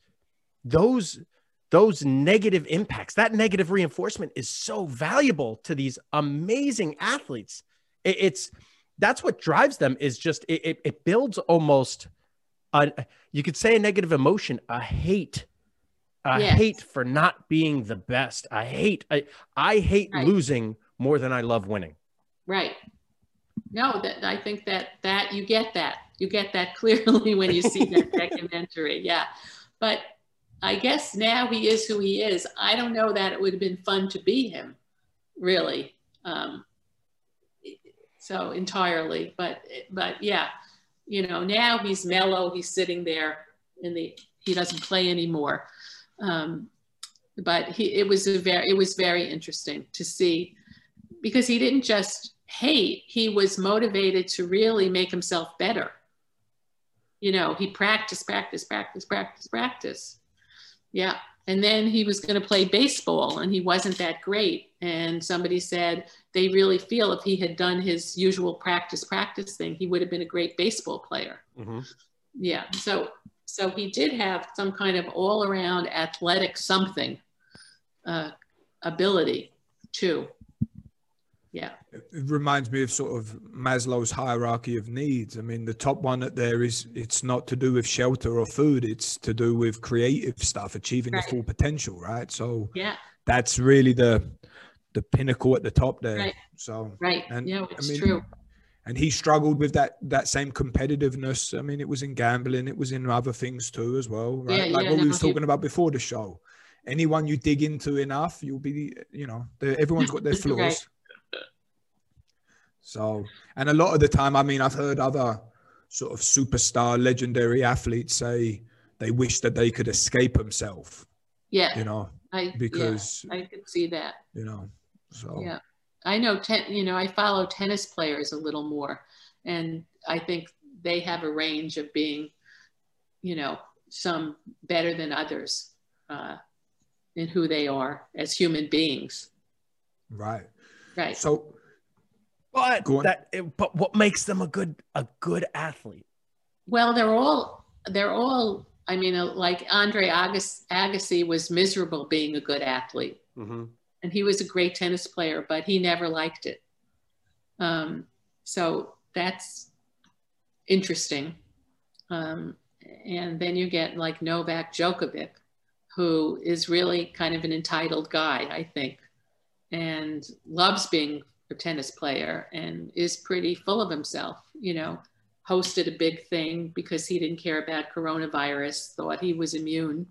those those negative impacts that negative reinforcement is so valuable to these amazing athletes It- it's that's what drives them is just it, it, it builds almost a you could say a negative emotion a hate a Yes. hate for not being the best i hate i i hate Right. losing more than i love winning Right. No, that I think that that you get that you get that clearly when you see that documentary. Yeah, but I guess now he is who he is. I don't know that it would have been fun to be him, really. Um, so entirely, but but yeah, you know now he's mellow. He's sitting there in the he doesn't play anymore. Um, but he it was a very it was very interesting to see because he didn't just hate, he was motivated to really make himself better. You know, he practiced, practice, practice, practice, practice. Yeah. And then he was going to play baseball and he wasn't that great. And somebody said they really feel if he had done his usual practice, practice thing, he would have been a great baseball player. Yeah. So, so he did have some kind of all around athletic something uh, ability too. Yeah. It reminds me of sort of Maslow's hierarchy of needs. I mean, the top one that there is it's not to do with shelter or food, it's to do with creative stuff, achieving Right. the full potential, right? So Yeah. that's really the the pinnacle at the top there. Right. So Right. And, yeah, I it's mean, true. and he struggled with that that same competitiveness. I mean, it was in gambling, it was in other things too as well, right? Yeah, like yeah, what we no, was talking about before the show. Anyone you dig into enough, you'll be, you know, everyone's got their flaws. Right. So, and a lot of the time, I mean, I've heard other sort of superstar, legendary athletes say they wish that they could escape themselves, Yeah. you know, I because, yeah, I could see that. you know, so Yeah. I know ten, you know, I follow tennis players a little more and I think they have a range of being, you know, some better than others uh, in who they are as human beings. right. Right. So, but Go that it- but what makes them a good a good athlete Well, they're all, they're all, I mean, uh, like Andre Agassi, Agassi was miserable being a good athlete. and he was a great tennis player, but he never liked it. Um, so that's interesting. Um, and then you get like Novak Djokovic, who is really kind of an entitled guy, I think, and loves being a tennis player and is pretty full of himself, you know, hosted a big thing because he didn't care about coronavirus, thought he was immune.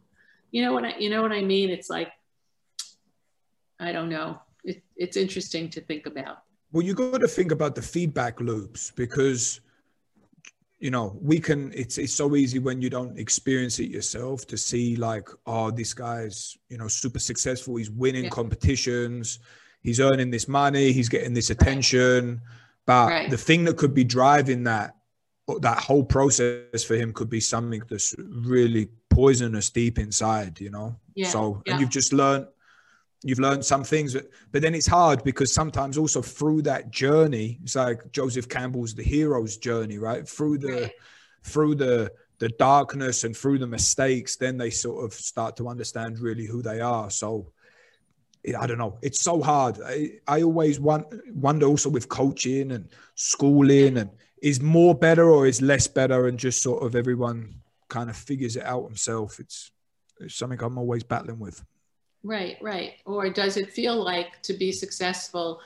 You know what I, you know what I mean? It's like, I don't know. It, it's interesting to think about. Well, you got to think about the feedback loops because you know we can it's it's so easy when you don't experience it yourself to see like oh this guy's you know super successful he's winning yeah. competitions he's earning this money he's getting this attention but right. the thing that could be driving that that whole process for him could be something that's really poisonous deep inside you know yeah. so and you've just learned you've learned some things but, but then it's hard because sometimes also through that journey it's like joseph campbell's the hero's journey right through the right. through the the darkness and through the mistakes then they sort of start to understand really who they are so I don't know. It's so hard. I, I always want, wonder also with coaching and schooling and is more better or is less better and just sort of everyone kind of figures it out himself. It's, it's something I'm always battling with. Right, right. Or does it feel like to be successful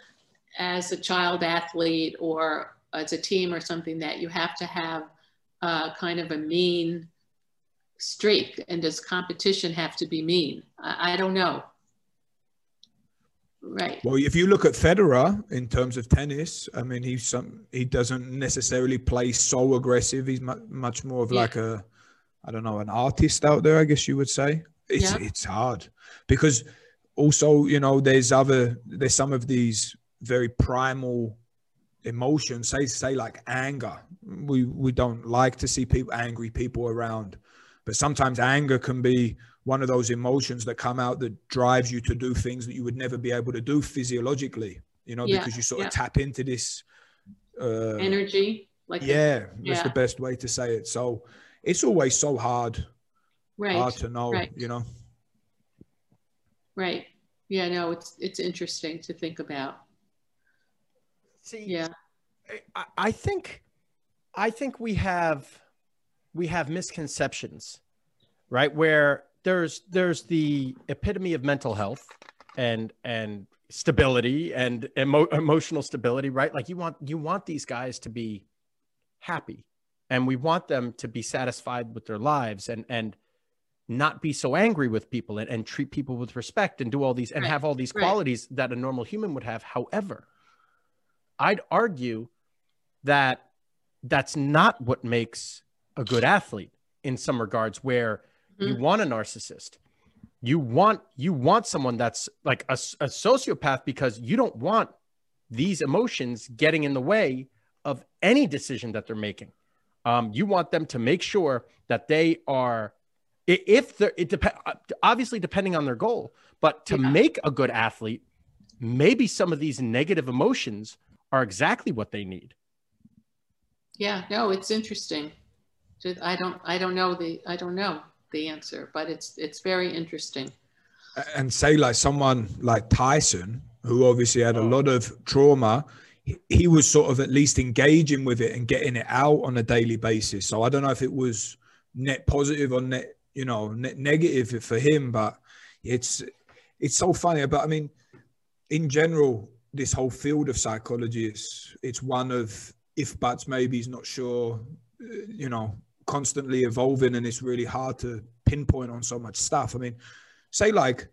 as a child athlete or as a team or something that you have to have kind of a mean streak? And does competition have to be mean? I, I don't know. Right. Well, if you look at Federer in terms of tennis, I mean, he's some he doesn't necessarily play so aggressive. He's much more of yeah. like a, I don't know, an artist out there, I guess you would say it's yeah. it's hard because also you know there's other there's some of these very primal emotions say say like anger we we don't like to see people angry people around but sometimes anger can be one of those emotions that come out that drives you to do things that you would never be able to do physiologically you know yeah, because you sort yeah. of tap into this uh, energy like yeah a, that's the best way to say it. So it's always so hard right hard to know right. you know. Right. Yeah no it's it's interesting to think about. See yeah. I, I think i think we have we have misconceptions right where there's there's the epitome of mental health and and stability and emo- emotional stability right like you want you want these guys to be happy and we want them to be satisfied with their lives and and not be so angry with people and, and treat people with respect and do all these and right. have all these qualities right. that a normal human would have. However, I'd argue that that's not what makes a good athlete in some regards where mm-hmm. you want a narcissist. You want you want someone that's like a, a sociopath because you don't want these emotions getting in the way of any decision that they're making. Um, you want them to make sure that they are if they're it depends obviously depending on their goal but to yeah. make a good athlete maybe some of these negative emotions are exactly what they need. Yeah no it's interesting. I don't i don't know the i don't know the answer but it's it's very interesting. And say like someone like tyson who obviously had a oh. lot of trauma he was sort of at least engaging with it and getting it out on a daily basis. So i don't know if it was net positive or net you know net negative for him but it's it's so funny. But i mean in general this whole field of psychology is it's one of if buts maybe he's not sure uh, you know constantly evolving and it's really hard to pinpoint on so much stuff i mean say like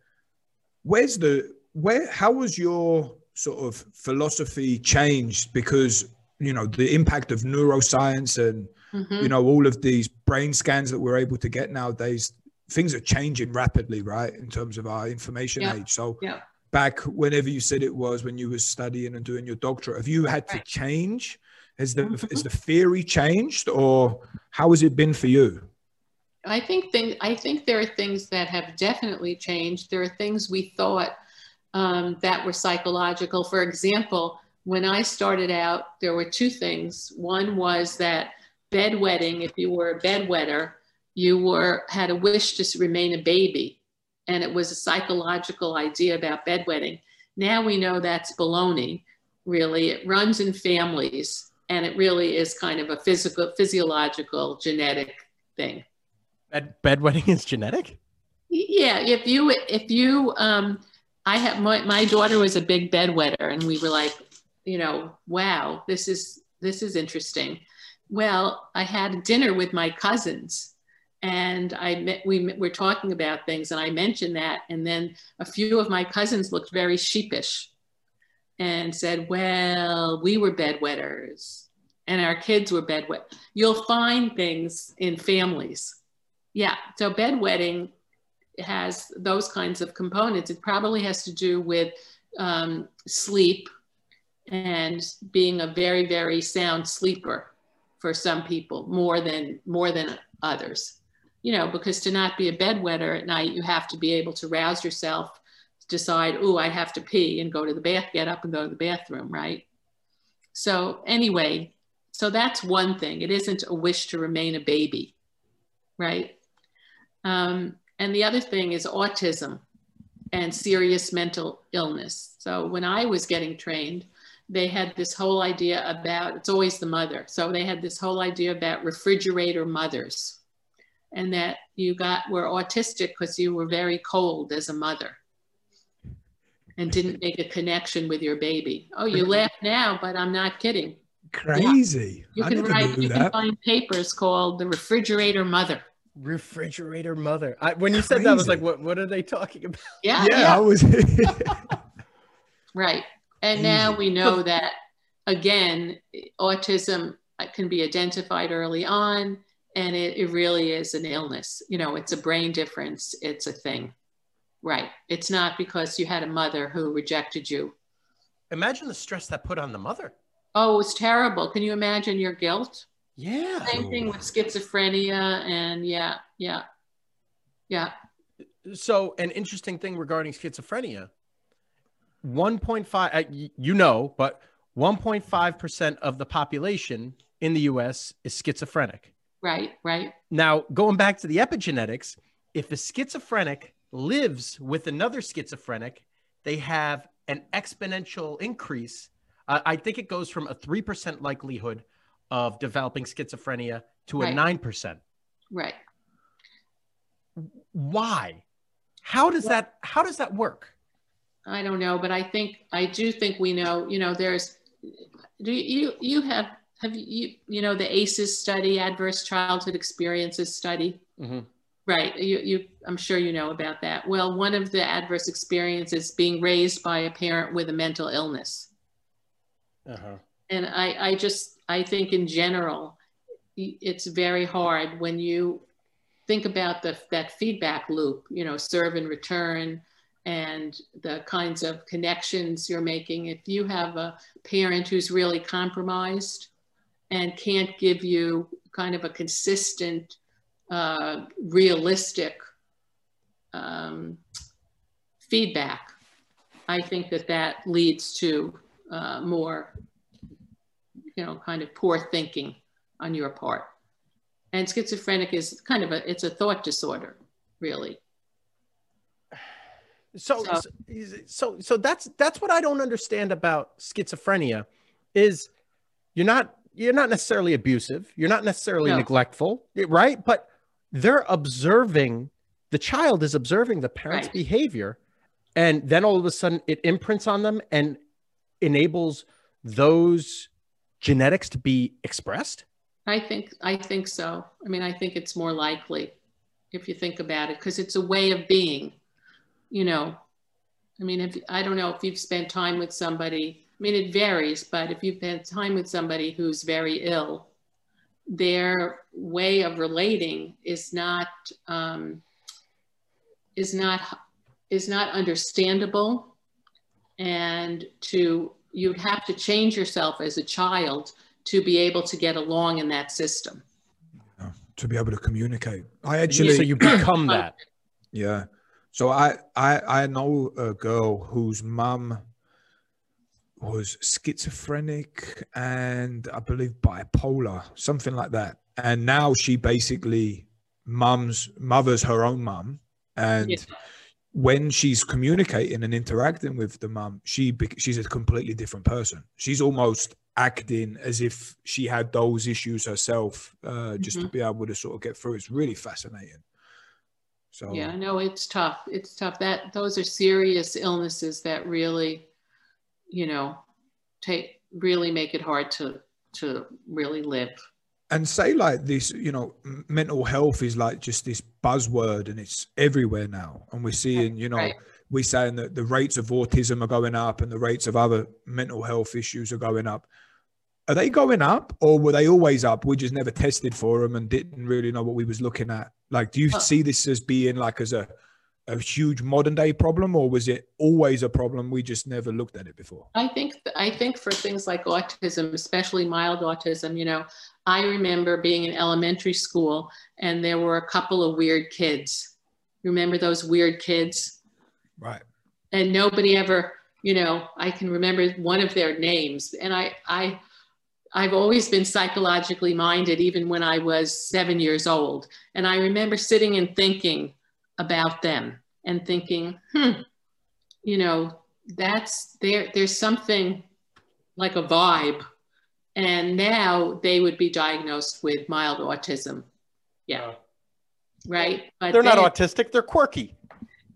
where's the where how was your sort of philosophy changed because you know the impact of neuroscience and mm-hmm. you know all of these brain scans that we're able to get nowadays things are changing rapidly right in terms of our information yeah. age so yeah. back whenever you said it was when you were studying and doing your doctorate have you had right. to change has the mm-hmm. has the theory changed or how has it been for you i think thing, i think there are things that have definitely changed there are things we thought um, that were psychological for example when i started out there were two things one was that bedwetting, if you were a bedwetter, you were had a wish to remain a baby. And it was a psychological idea about bedwetting. Now we know that's baloney, really. It runs in families and it really is kind of a physical, physiological, genetic thing. Bed, bedwetting is genetic? Yeah. If you, if you, um, I have my, my daughter was a big bedwetter and we were like, you know, wow, this is, this is interesting. Well, I had dinner with my cousins and I met, we were talking about things, and I mentioned that, and then a few of my cousins looked very sheepish, and said, "Well, we were bedwetters, and our kids were bedwet." You'll find things in families, yeah. So bedwetting has those kinds of components. It probably has to do with um, sleep and being a very, very sound sleeper for some people more than more than others you know, because to not be a bedwetter at night, you have to be able to rouse yourself, decide, oh, I have to pee and go to the bath, get up and go to the bathroom, right? So anyway, so that's one thing. It isn't a wish to remain a baby, right? Um, and the other thing is autism and serious mental illness. So when I was getting trained, they had this whole idea about it's always the mother. So they had this whole idea about refrigerator mothers and that you got were autistic because you were very cold as a mother and didn't make a connection with your baby. Oh, you laugh now, but I'm not kidding. Crazy. Yeah. You can write, you that. can find papers called the refrigerator mother. Refrigerator mother. I, when you Crazy. said that, I was like, what, what are they talking about? Yeah. Yeah, yeah. I was. right. And now we know that, again, autism uh, can be identified early on and it, it really is an illness you know it's a brain difference it's a thing right. It's not because you had a mother who rejected you. Imagine the stress that put on the mother. Oh it was terrible. Can you imagine your guilt? Yeah. Same thing with schizophrenia and yeah yeah yeah. So an interesting thing regarding schizophrenia 1.5 uh, you know but 1.5% of the population in the US is schizophrenic. Right, right. Now, going back to the epigenetics, if a schizophrenic lives with another schizophrenic, they have an exponential increase. Uh, I think it goes from a 3% likelihood of developing schizophrenia to right. a 9%. Right. Why? How does well, that how does that work? I don't know, but I think I do think we know, you know, there's do you you have have you you know the aces study adverse childhood experiences study mm-hmm. Right you, you i'm sure you know about that. Well one of the adverse experiences being raised by a parent with a mental illness. Uh-huh. and i i just i think in general it's very hard when you think about the that feedback loop you know serve and return and the kinds of connections you're making. If you have a parent who's really compromised and can't give you kind of a consistent, uh, realistic um, feedback, I think that that leads to uh, more, you know, kind of poor thinking on your part. And schizophrenic is kind of a, it's a thought disorder, really. So, so, so, so that's, that's what I don't understand about schizophrenia is you're not you're not necessarily abusive, you're not necessarily no. neglectful, right? But they're observing the child is observing the parent's right. behavior and then all of a sudden it imprints on them and enables those genetics to be expressed? I think i think so. I mean i think it's more likely if you think about it because it's a way of being you know? I mean if i don't know if you've spent time with somebody I mean, it varies, but if you've spent time with somebody who's very ill, their way of relating is not um, is not is not understandable, and to you'd have to change yourself as a child to be able to get along in that system. Yeah, to be able to communicate, I actually so you become that. Yeah. So I I I know a girl whose mum was schizophrenic and I believe bipolar, something like that. And now she basically mums mothers her own mum, and yeah. when she's communicating and interacting with the mum, she she's a completely different person. She's almost acting as if she had those issues herself, uh, just mm-hmm. to be able to sort of get through. It's really fascinating. So yeah, no, it's tough. It's tough. That those are serious illnesses that really you know, take really make it hard to to really live. and say like this you know mental health is like just this buzzword and it's everywhere now and we're seeing you know right. we're saying that the rates of autism are going up and the rates of other mental health issues are going up are they going up or were they always up we just never tested for them and didn't really know what we was looking at like do you see this as being like as a a huge modern day problem or was it always a problem? We just never looked at it before. I think i think for things like autism especially mild autism you know i remember being in elementary school and there were a couple of weird kids. Remember those weird kids? Right. And nobody ever you know i can remember one of their names. And i i I've always been psychologically minded, even when I was seven years old. And I remember sitting and thinking, about them and thinking, hmm, you know, that's there, there's something like a vibe. And now they would be diagnosed with mild autism. Yeah. Right. But they're not autistic, they're quirky.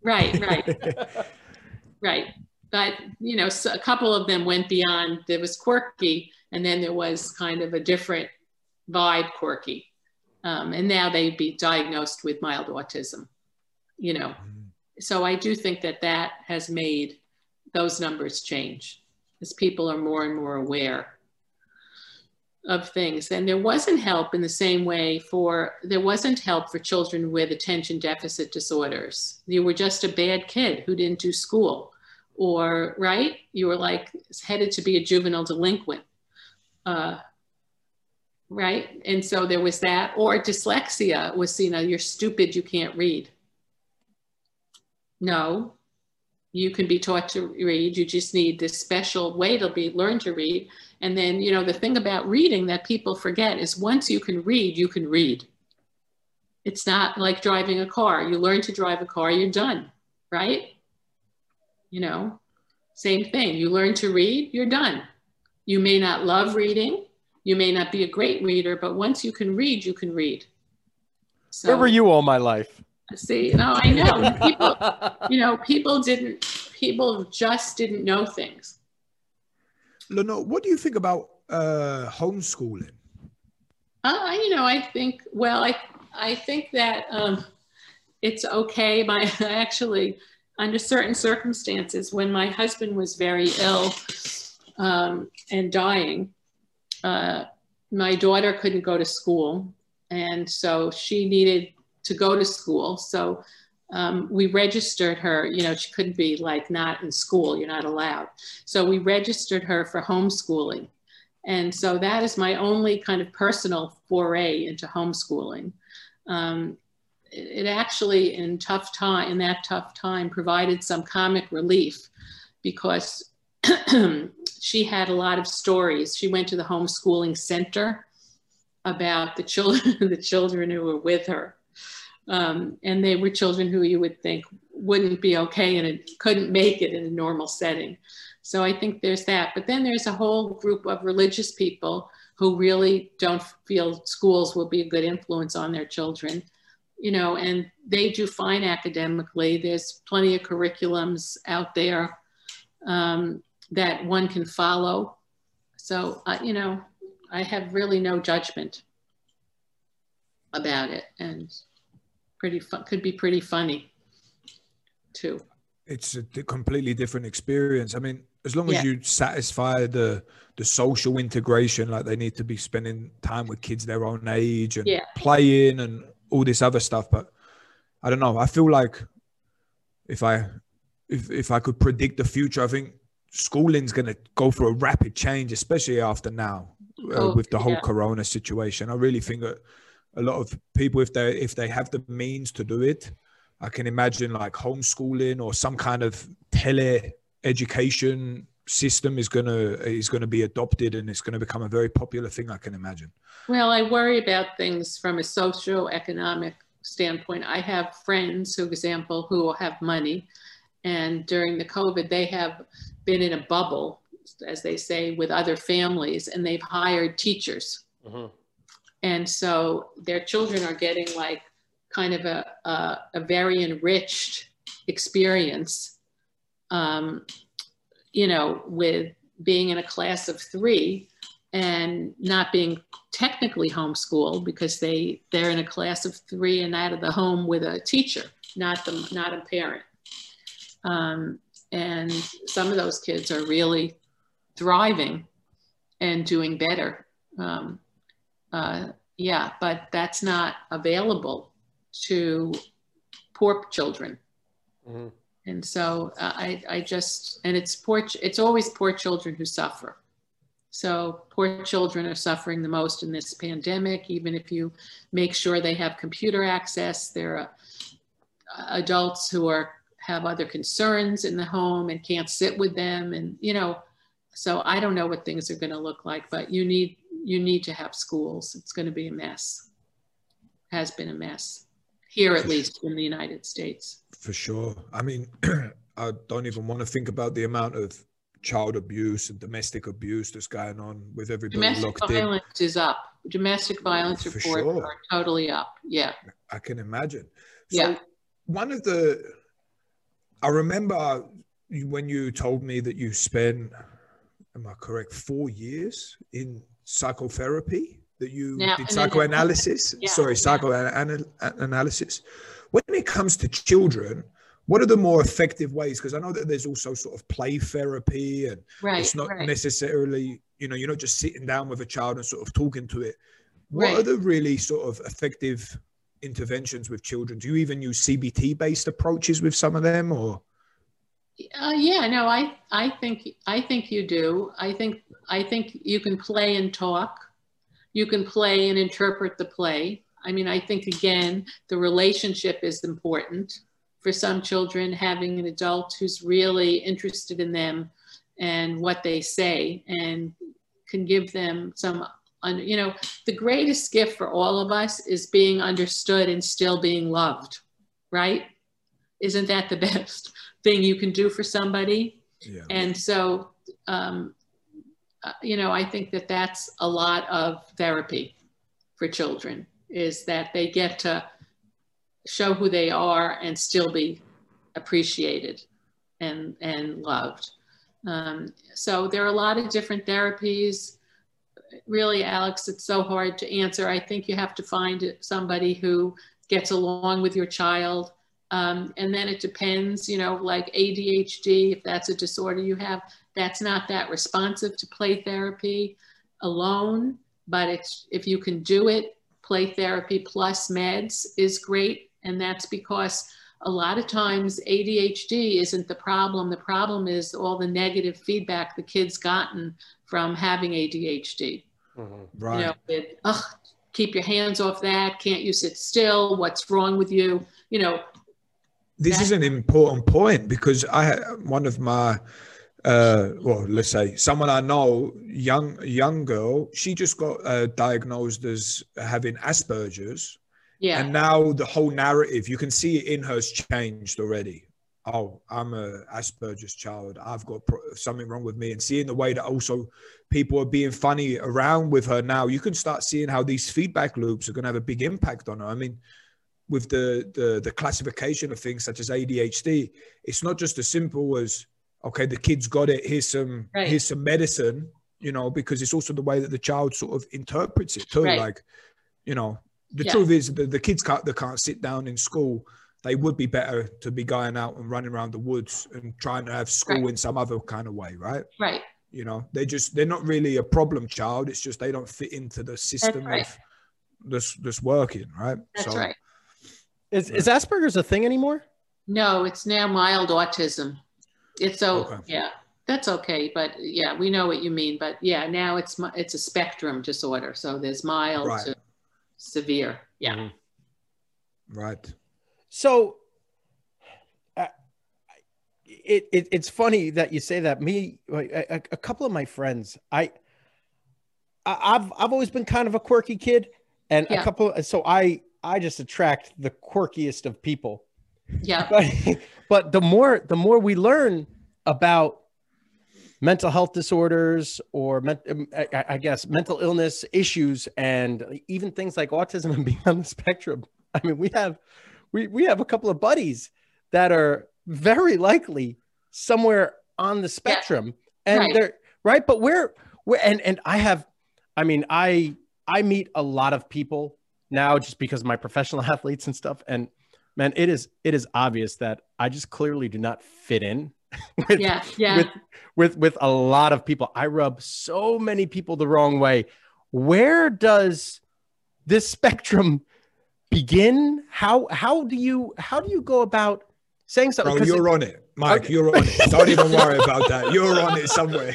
Right, right. right. But, you know, so a couple of them went beyond, there was quirky, and then there was kind of a different vibe quirky. Um, and now they'd be diagnosed with mild autism you know. So I do think that that has made those numbers change as people are more and more aware of things. And there wasn't help in the same way for, there wasn't help for children with attention deficit disorders. You were just a bad kid who didn't do school or, right? You were like headed to be a juvenile delinquent. Uh, right? And so there was that, or dyslexia was, you know, you're stupid, you can't read. No, you can be taught to read. You just need this special way to be learn to read. And then, you know, the thing about reading that people forget is once you can read, you can read. It's not like driving a car. You learn to drive a car, you're done, right? You know, same thing. You learn to read, you're done. You may not love reading. You may not be a great reader, but once you can read, you can read. So, Where were you all my life? See, no, I know people. you know, people didn't. People just didn't know things. Leno, what do you think about uh, homeschooling? Uh, you know, I think. Well, I I think that um, it's okay. My actually, under certain circumstances, when my husband was very ill um, and dying, uh, my daughter couldn't go to school, and so she needed to go to school. So um, we registered her, you know, she couldn't be like not in school, you're not allowed. So we registered her for homeschooling. And so that is my only kind of personal foray into homeschooling. Um, it, it actually, in tough time, in that tough time, provided some comic relief because she had a lot of stories. She went to the homeschooling center about the children, the children who were with her, um, and they were children who you would think wouldn't be okay and it couldn't make it in a normal setting. So I think there's that. But then there's a whole group of religious people who really don't feel schools will be a good influence on their children, you know, and they do fine academically. There's plenty of curriculums out there um, that one can follow. So, uh, you know, I have really no judgment about it. And pretty fun, could be pretty funny too. It's a completely different experience. I mean, as long yeah. as you satisfy the the social integration, like they need to be spending time with kids their own age and yeah. playing and all this other stuff. But I don't know. I feel like if I if if I could predict the future, I think schooling's going to go through a rapid change, especially after now uh, oh, with the whole yeah. Corona situation. I really think that a lot of people if they if they have the means to do it i can imagine like homeschooling or some kind of tele education system is going to is going to be adopted and it's going to become a very popular thing i can imagine. Well i worry about things from a socio-economic standpoint. I have friends for example who have money and during the covid they have been in a bubble as they say with other families and they've hired teachers. Mm-hmm. And so their children are getting like kind of a, a, a very enriched experience, um, you know, with being in a class of three and not being technically homeschooled because they they're in a class of three and out of the home with a teacher, not the not a parent. Um, and some of those kids are really thriving and doing better. Um, uh, yeah, but that's not available to poor children. Mm-hmm. And so uh, I, I just, and it's poor, it's always poor children who suffer. So poor children are suffering the most in this pandemic, even if you make sure they have computer access. There are uh, adults who are have other concerns in the home and can't sit with them. And, you know, so I don't know what things are going to look like, but you need, you need to have schools. It's going to be a mess. Has been a mess here, at least in the United States. For sure. I mean, I don't even want to think about the amount of child abuse and domestic abuse that's going on with everybody domestic locked violence in. is up. Domestic violence reports sure. are totally up. Yeah. I can imagine. So yeah. One of the, I remember when you told me that you spent, am I correct, four years in psychotherapy, that you now, did psychoanalysis, yeah, sorry, psychoanalysis. When it comes to children, what are the more effective ways because i know that there's also sort of play therapy and right, it's not right. necessarily you know you're not just sitting down with a child and sort of talking to it what right. are the really sort of effective interventions with children do you even use cbt based approaches with some of them or uh, yeah no i i think i think you do. I think i think you can play and talk. You can play and interpret the play. I mean i think again the relationship is important for some children having an adult who's really interested in them and what they say and can give them some you know the greatest gift for all of us is being understood and still being loved right? Isn't that the best thing you can do for somebody yeah. and so um, uh, you know i think that that's a lot of therapy for children is that they get to show who they are and still be appreciated and, and loved. Um, so there are a lot of different therapies. Really, Alex, it's so hard to answer. I think you have to find somebody who gets along with your child. Um, and then it depends, you know, like ADHD, if that's a disorder you have, that's not that responsive to play therapy alone. But it's, if you can do it, play therapy plus meds is great and that's because a lot of times ADHD isn't the problem. The problem is all the negative feedback the kid's gotten from having ADHD. Mm-hmm. Right. You know, it, Ugh, keep your hands off that. Can't you sit still? What's wrong with you? You know. This is an important point because I had one of my uh, well, let's say someone I know, young young girl, she just got uh, diagnosed as having Asperger's, yeah. And now the whole narrative, you can see it in her's changed already. Oh, I'm a Asperger's child. I've got something wrong with me. And seeing the way that also people are being funny around with her now, you can start seeing how these feedback loops are going to have a big impact on her. I mean, with the, the the classification of things such as ADHD, it's not just as simple as okay, the kid's got it. Here's some right. here's some medicine, you know, because it's also the way that the child sort of interprets it too. Right. Like, you know, the yeah. truth is the, the kids can't, that can't sit down in school they would be better to be going out and running around the woods and trying to have school right. in some other kind of way right right you know they just they're not really a problem child it's just they don't fit into the system of this this working right that's so, right is, is asperger's a thing anymore no it's now mild autism it's so okay. yeah that's okay but yeah we know what you mean but yeah now it's it's a spectrum disorder so there's mild right. to severe. Yeah. Mm-hmm. Right. So uh, it, it, it's funny that you say that. Me, a, a couple of my friends, I, I, have I've always been kind of a quirky kid, and yeah. a couple. Of, so I I just attract the quirkiest of people. Yeah. But, but the more the more we learn about mental health disorders or um, I guess mental illness issues and even things like autism and being on the spectrum. I mean, we have we we have a couple of buddies that are very likely somewhere on the spectrum, yeah. and right. they're right. But we're we're and and I have, I mean, I I meet a lot of people now just because of my professional athletes and stuff. And man, it is it is obvious that I just clearly do not fit in with, yeah, yeah. with with with a lot of people. I rub so many people the wrong way. Where does this spectrum begin? How how do you how do you go about saying something? Bro, you're it, on it, Mike. Okay. You're on it. Don't even worry about that. You're on it somewhere.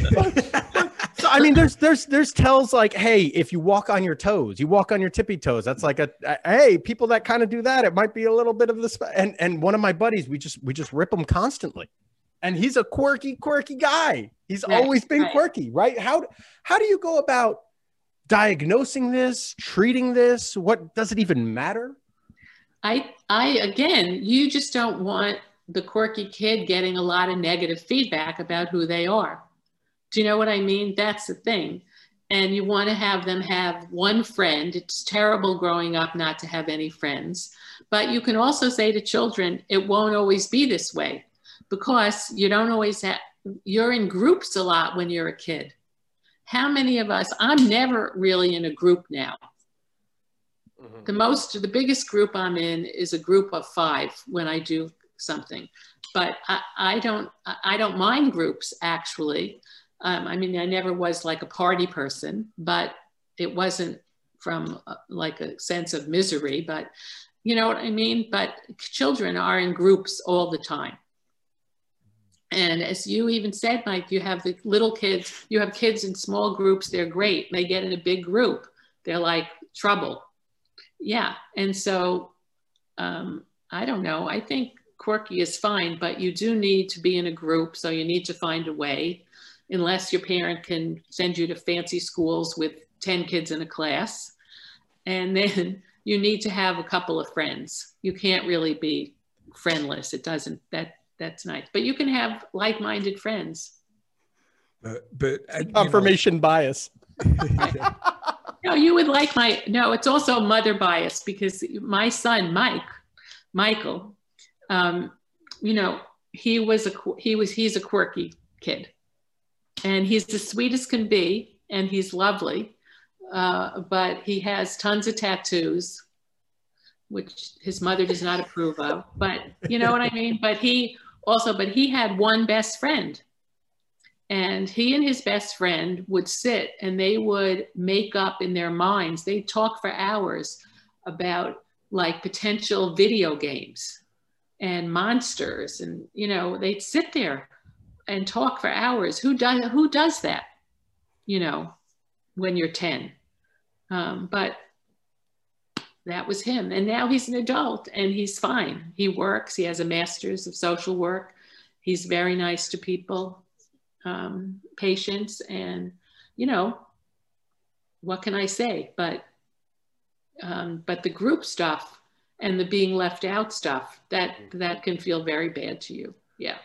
So I mean, there's there's there's tells like, hey, if you walk on your toes, you walk on your tippy toes. That's like a, a hey, people that kind of do that, it might be a little bit of this. And and one of my buddies, we just we just rip them constantly, and he's a quirky quirky guy. He's right, always been right. quirky, right? How how do you go about diagnosing this, treating this? What does it even matter? I I again, you just don't want the quirky kid getting a lot of negative feedback about who they are. Do you know what I mean? That's the thing. And you want to have them have one friend. It's terrible growing up not to have any friends. But you can also say to children, it won't always be this way because you don't always have, you're in groups a lot when you're a kid. How many of us, I'm never really in a group now. Mm-hmm. The most, the biggest group I'm in is a group of five when I do something. But I, I don't, I don't mind groups actually. Um, I mean, I never was like a party person, but it wasn't from uh, like a sense of misery, but you know what I mean? But children are in groups all the time. And as you even said, Mike, you have the little kids, you have kids in small groups, they're great. They get in a big group, they're like trouble. Yeah. And so um, I don't know. I think quirky is fine, but you do need to be in a group. So you need to find a way, unless your parent can send you to fancy schools with 10 kids in a class. And then you need to have a couple of friends. You can't really be friendless. It doesn't, that that's nice. But you can have like-minded friends. But, but uh, confirmation know. bias. no, you would like my. No, it's also mother bias because my son Mike, Michael, um, you know, he was a he was he's a quirky kid, and he's the sweetest can be, and he's lovely, uh, but he has tons of tattoos, which his mother does not approve of. But you know what I mean. But he also, but he had one best friend. And he and his best friend would sit and they would make up in their minds, they'd talk for hours about like potential video games and monsters. And, you know, they'd sit there and talk for hours. Who does, who does that, you know, when you're 10? Um, but that was him. And now he's an adult and he's fine. He works, he has a master's of social work. He's very nice to people, um, patients, and, you know, what can I say? But, um, but the group stuff and the being left out stuff, that, that can feel very bad to you. Yeah.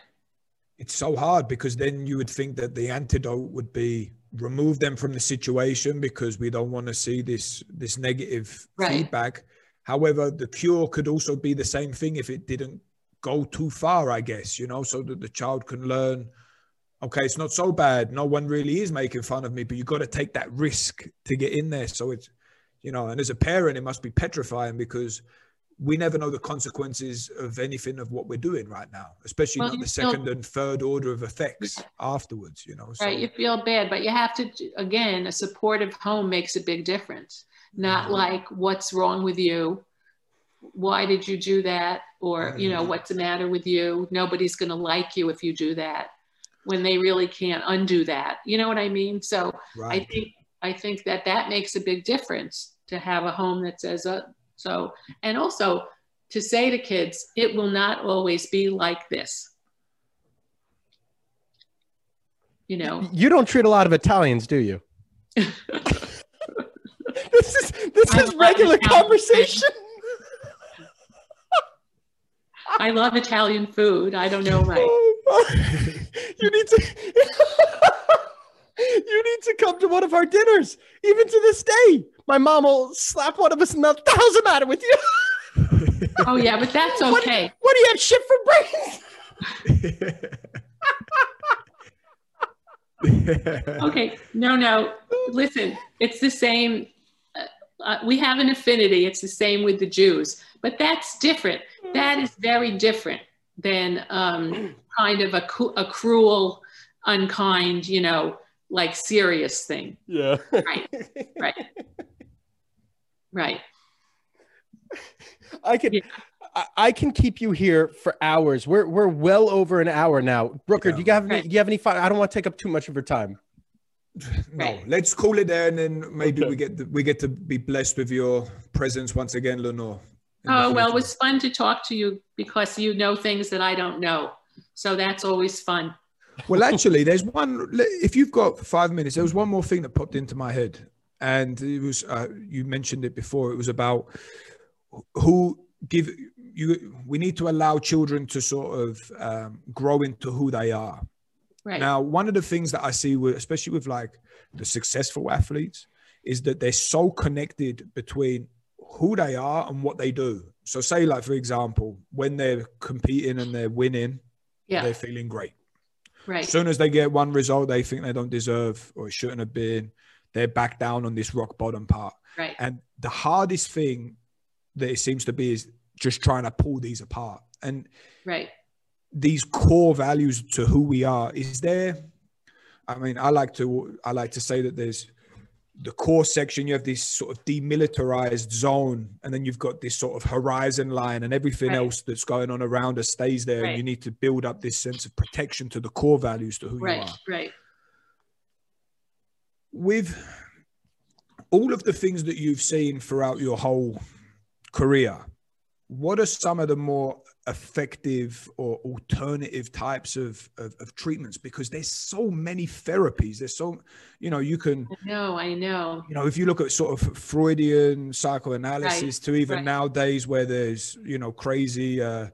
It's so hard because then you would think that the antidote would be remove them from the situation because we don't want to see this this negative right. feedback. However the cure could also be the same thing if it didn't go too far i guess you know so that the child can learn okay it's not so bad. No one really is making fun of me but you got to take that risk to get in there. So it's you know and as a parent it must be petrifying because we never know the consequences of anything of what we're doing right now, especially well, not the second feel, and third order of effects afterwards, you know. So. Right, you feel bad, but you have to, again, a supportive home makes a big difference. Not mm-hmm. like, what's wrong with you? Why did you do that? Or, mm-hmm. you know, mm-hmm. what's the matter with you? Nobody's going to like you if you do that when they really can't undo that. You know what I mean? So right. I think, I think that that makes a big difference to have a home that says, uh, so, and also to say to kids, it will not always be like this. You know, you don't treat a lot of Italians, do you? this is this I is regular conversation. I love Italian food. I don't know, Mike. you need to you need to come to one of our dinners, even to this day my mom will slap one of us in the mouth. What the hell's the matter with you? oh yeah, but that's okay. What, what do you have shit for brains? okay, no, no. Listen, it's the same. Uh, uh, we have an affinity. It's the same with the Jews, but that's different. That is very different than um, kind of a, a cruel, unkind, you know, like serious thing. Yeah. Right. Right. Right. I can yeah. I, I, can keep you here for hours. We're we're well over an hour now. Brooker, yeah. do you have any, do you have any fun? I don't want to take up too much of your time. No, right. let's call it there, and then maybe okay. we get the, we get to be blessed with your presence once again, Lenore. Oh well, it was fun to talk to you because you know things that I don't know, so that's always fun. Well, actually, there's one. If you've got five minutes, there was one more thing that popped into my head, and it was uh, you mentioned it before. It was about who give you. We need to allow children to sort of um, grow into who they are. Right. Now, one of the things that I see, with, especially with like the successful athletes, is that they're so connected between who they are and what they do. So, say, like, for example, when they're competing and they're winning, yeah. they're feeling great. Right. As soon as they get one result they think they don't deserve or it shouldn't have been, they're back down on this rock bottom part. Right. And the hardest thing that it seems to be is just trying to pull these apart. And right. These core values to who we are. Is there I mean, I like to I like to say that there's the core section, you have this sort of demilitarized zone, and then you've got this sort of horizon line, and everything right. else that's going on around us stays there. Right. And you need to build up this sense of protection to the core values to who right. you are. Right. With all of the things that you've seen throughout your whole career, what are some of the more effective or alternative types of, of, of, treatments because there's so many therapies there's so you know you can no i know you know if you look at sort of freudian psychoanalysis right. to even right. nowadays where there's you know crazy uh,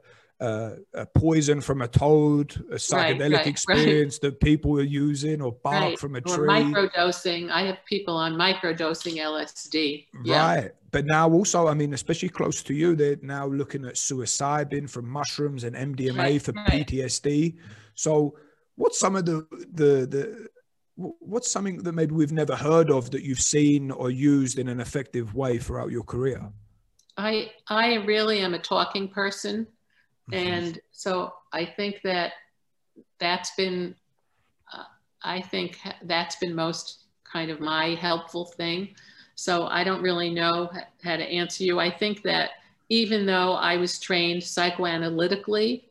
uh, a poison from a toad, a psychedelic right, right, experience right. that people are using, or bark from a tree. Or microdosing. I have people on microdosing LSD. Yeah. Right. But now also, I mean, especially close to you, they're now looking at psilocybin from mushrooms and MDMA for PTSD. So what's some of the, the, the, what's something that maybe we've never heard of that you've seen or used in an effective way throughout your career? I, I really am a talking person. Mm-hmm. And so I think that that's been, uh, I think that's been most kind of my helpful thing. So I don't really know how to answer you. I think that even though I was trained psychoanalytically,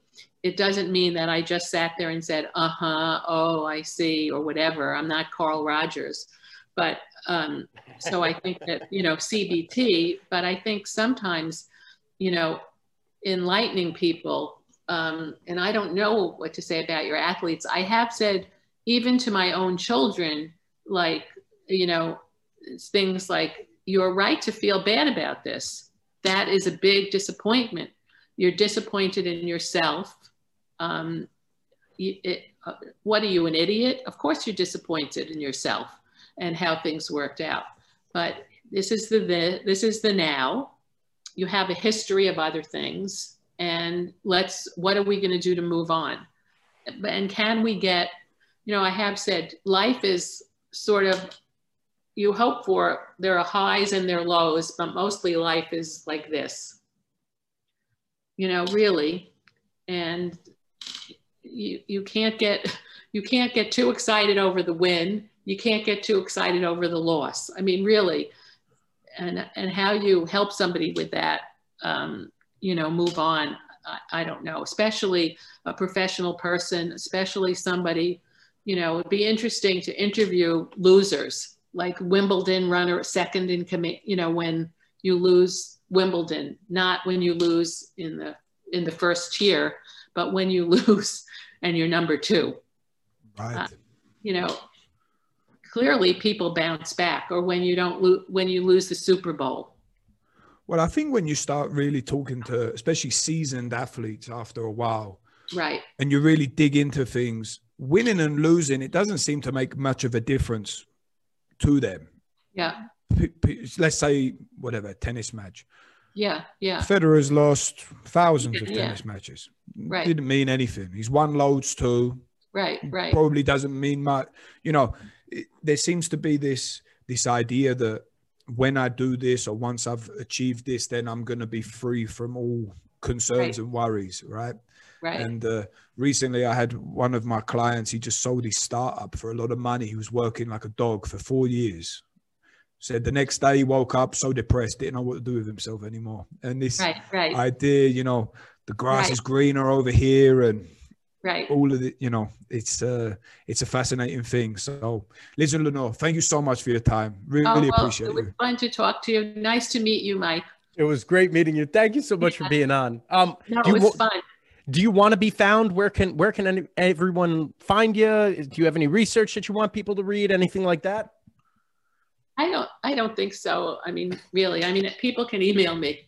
it doesn't mean that I just sat there and said, uh huh, oh, I see, or whatever. I'm not Carl Rogers. But um, so I think that, you know, CBT, but I think sometimes, you know, enlightening people. Um, and I don't know what to say about your athletes. I have said, even to my own children, like, you know, things like, you're right to feel bad about this. That is a big disappointment. You're disappointed in yourself. Um, it, uh, what are you, an idiot? Of course, you're disappointed in yourself and how things worked out. But this is the, the this is the now you have a history of other things and let's what are we going to do to move on? And can we get you know i have said life is sort of you hope for there are highs and there are lows but mostly life is like this. You know really and you you can't get you can't get too excited over the win you can't get too excited over the loss. I mean really and and how you help somebody with that um, you know move on I, I, don't know. Especially a professional person especially somebody you know it'd be interesting to interview losers like wimbledon runner second in command you know when you lose wimbledon not when you lose in the in the first tier but when you lose and you're number two. Right. Uh, you know clearly people bounce back or when you don't lo- when you lose the super bowl. Well i think when you start really talking to especially seasoned athletes after a while right. and you really dig into things winning and losing it doesn't seem to make much of a difference to them. Yeah. P- p- let's say whatever tennis match. Yeah yeah. Federer's lost thousands of tennis yeah. matches. Right. Didn't mean anything. He's won loads too. Right right. Probably doesn't mean much. You know there seems to be this this idea that when I do this or once I've achieved this, then I'm going to be free from all concerns Right. and worries, right? Right. And uh, recently, I had one of my clients. He just sold his startup for a lot of money. He was working like a dog for four years. Said the next day he woke up so depressed, didn't know what to do with himself anymore. And this right. Right. idea, you know, the grass Right. is greener over here, and right. all of it, you know, it's uh, it's a fascinating thing. So, listen, Lenore, thank you so much for your time. Really, Oh, well, appreciate it It was you. fun to talk to you. Nice to meet you, Mike. It was great meeting you. Thank you so much for being on. Um, No, do it you was wa- fun. do you want to be found? Where can where can any, everyone find you? Do you have any research that you want people to read? Anything like that? I don't I don't think so. I mean, really. I mean, people can email me.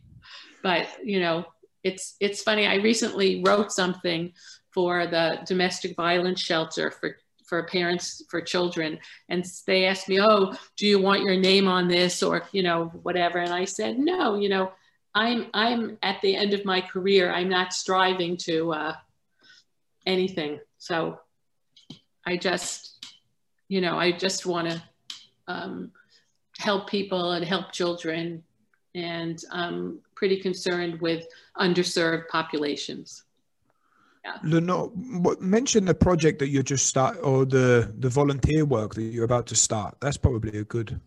But, you know, it's it's funny. I recently wrote something for the domestic violence shelter for for parents for children and they asked me, "Oh, do you want your name on this or, you know, whatever?" And I said, "No, you know, I'm I'm at the end of my career. I'm not striving to uh anything. So I just you know, I just want to um, help people and help children. And I'm pretty concerned with underserved populations. What, mention the project that you just start or the the volunteer work that you're about to start. That's probably a good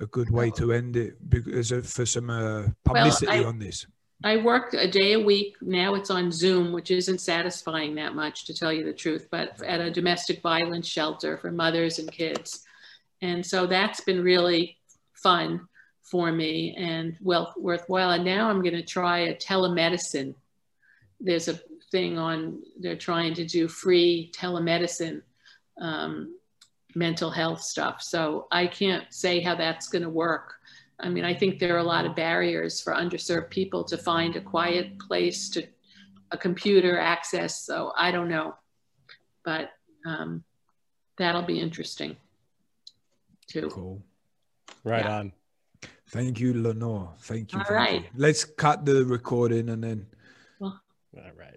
a good way to end it because of, for some uh, publicity I- on this. I work a day a week. Now it's on Zoom, which isn't satisfying that much, to tell you the truth, but at a domestic violence shelter for mothers and kids. And so that's been really fun for me and well worthwhile. And now I'm going to try a telemedicine. There's a thing on, they're trying to do free telemedicine um, mental health stuff. So I can't say how that's going to work. I mean, I think there are a lot of barriers for underserved people to find a quiet place to a computer access. So I don't know, but um, that'll be interesting too. Cool. Right Yeah. on. Thank you, Lenore. Thank you. All thank you. Let's cut the recording and then All right.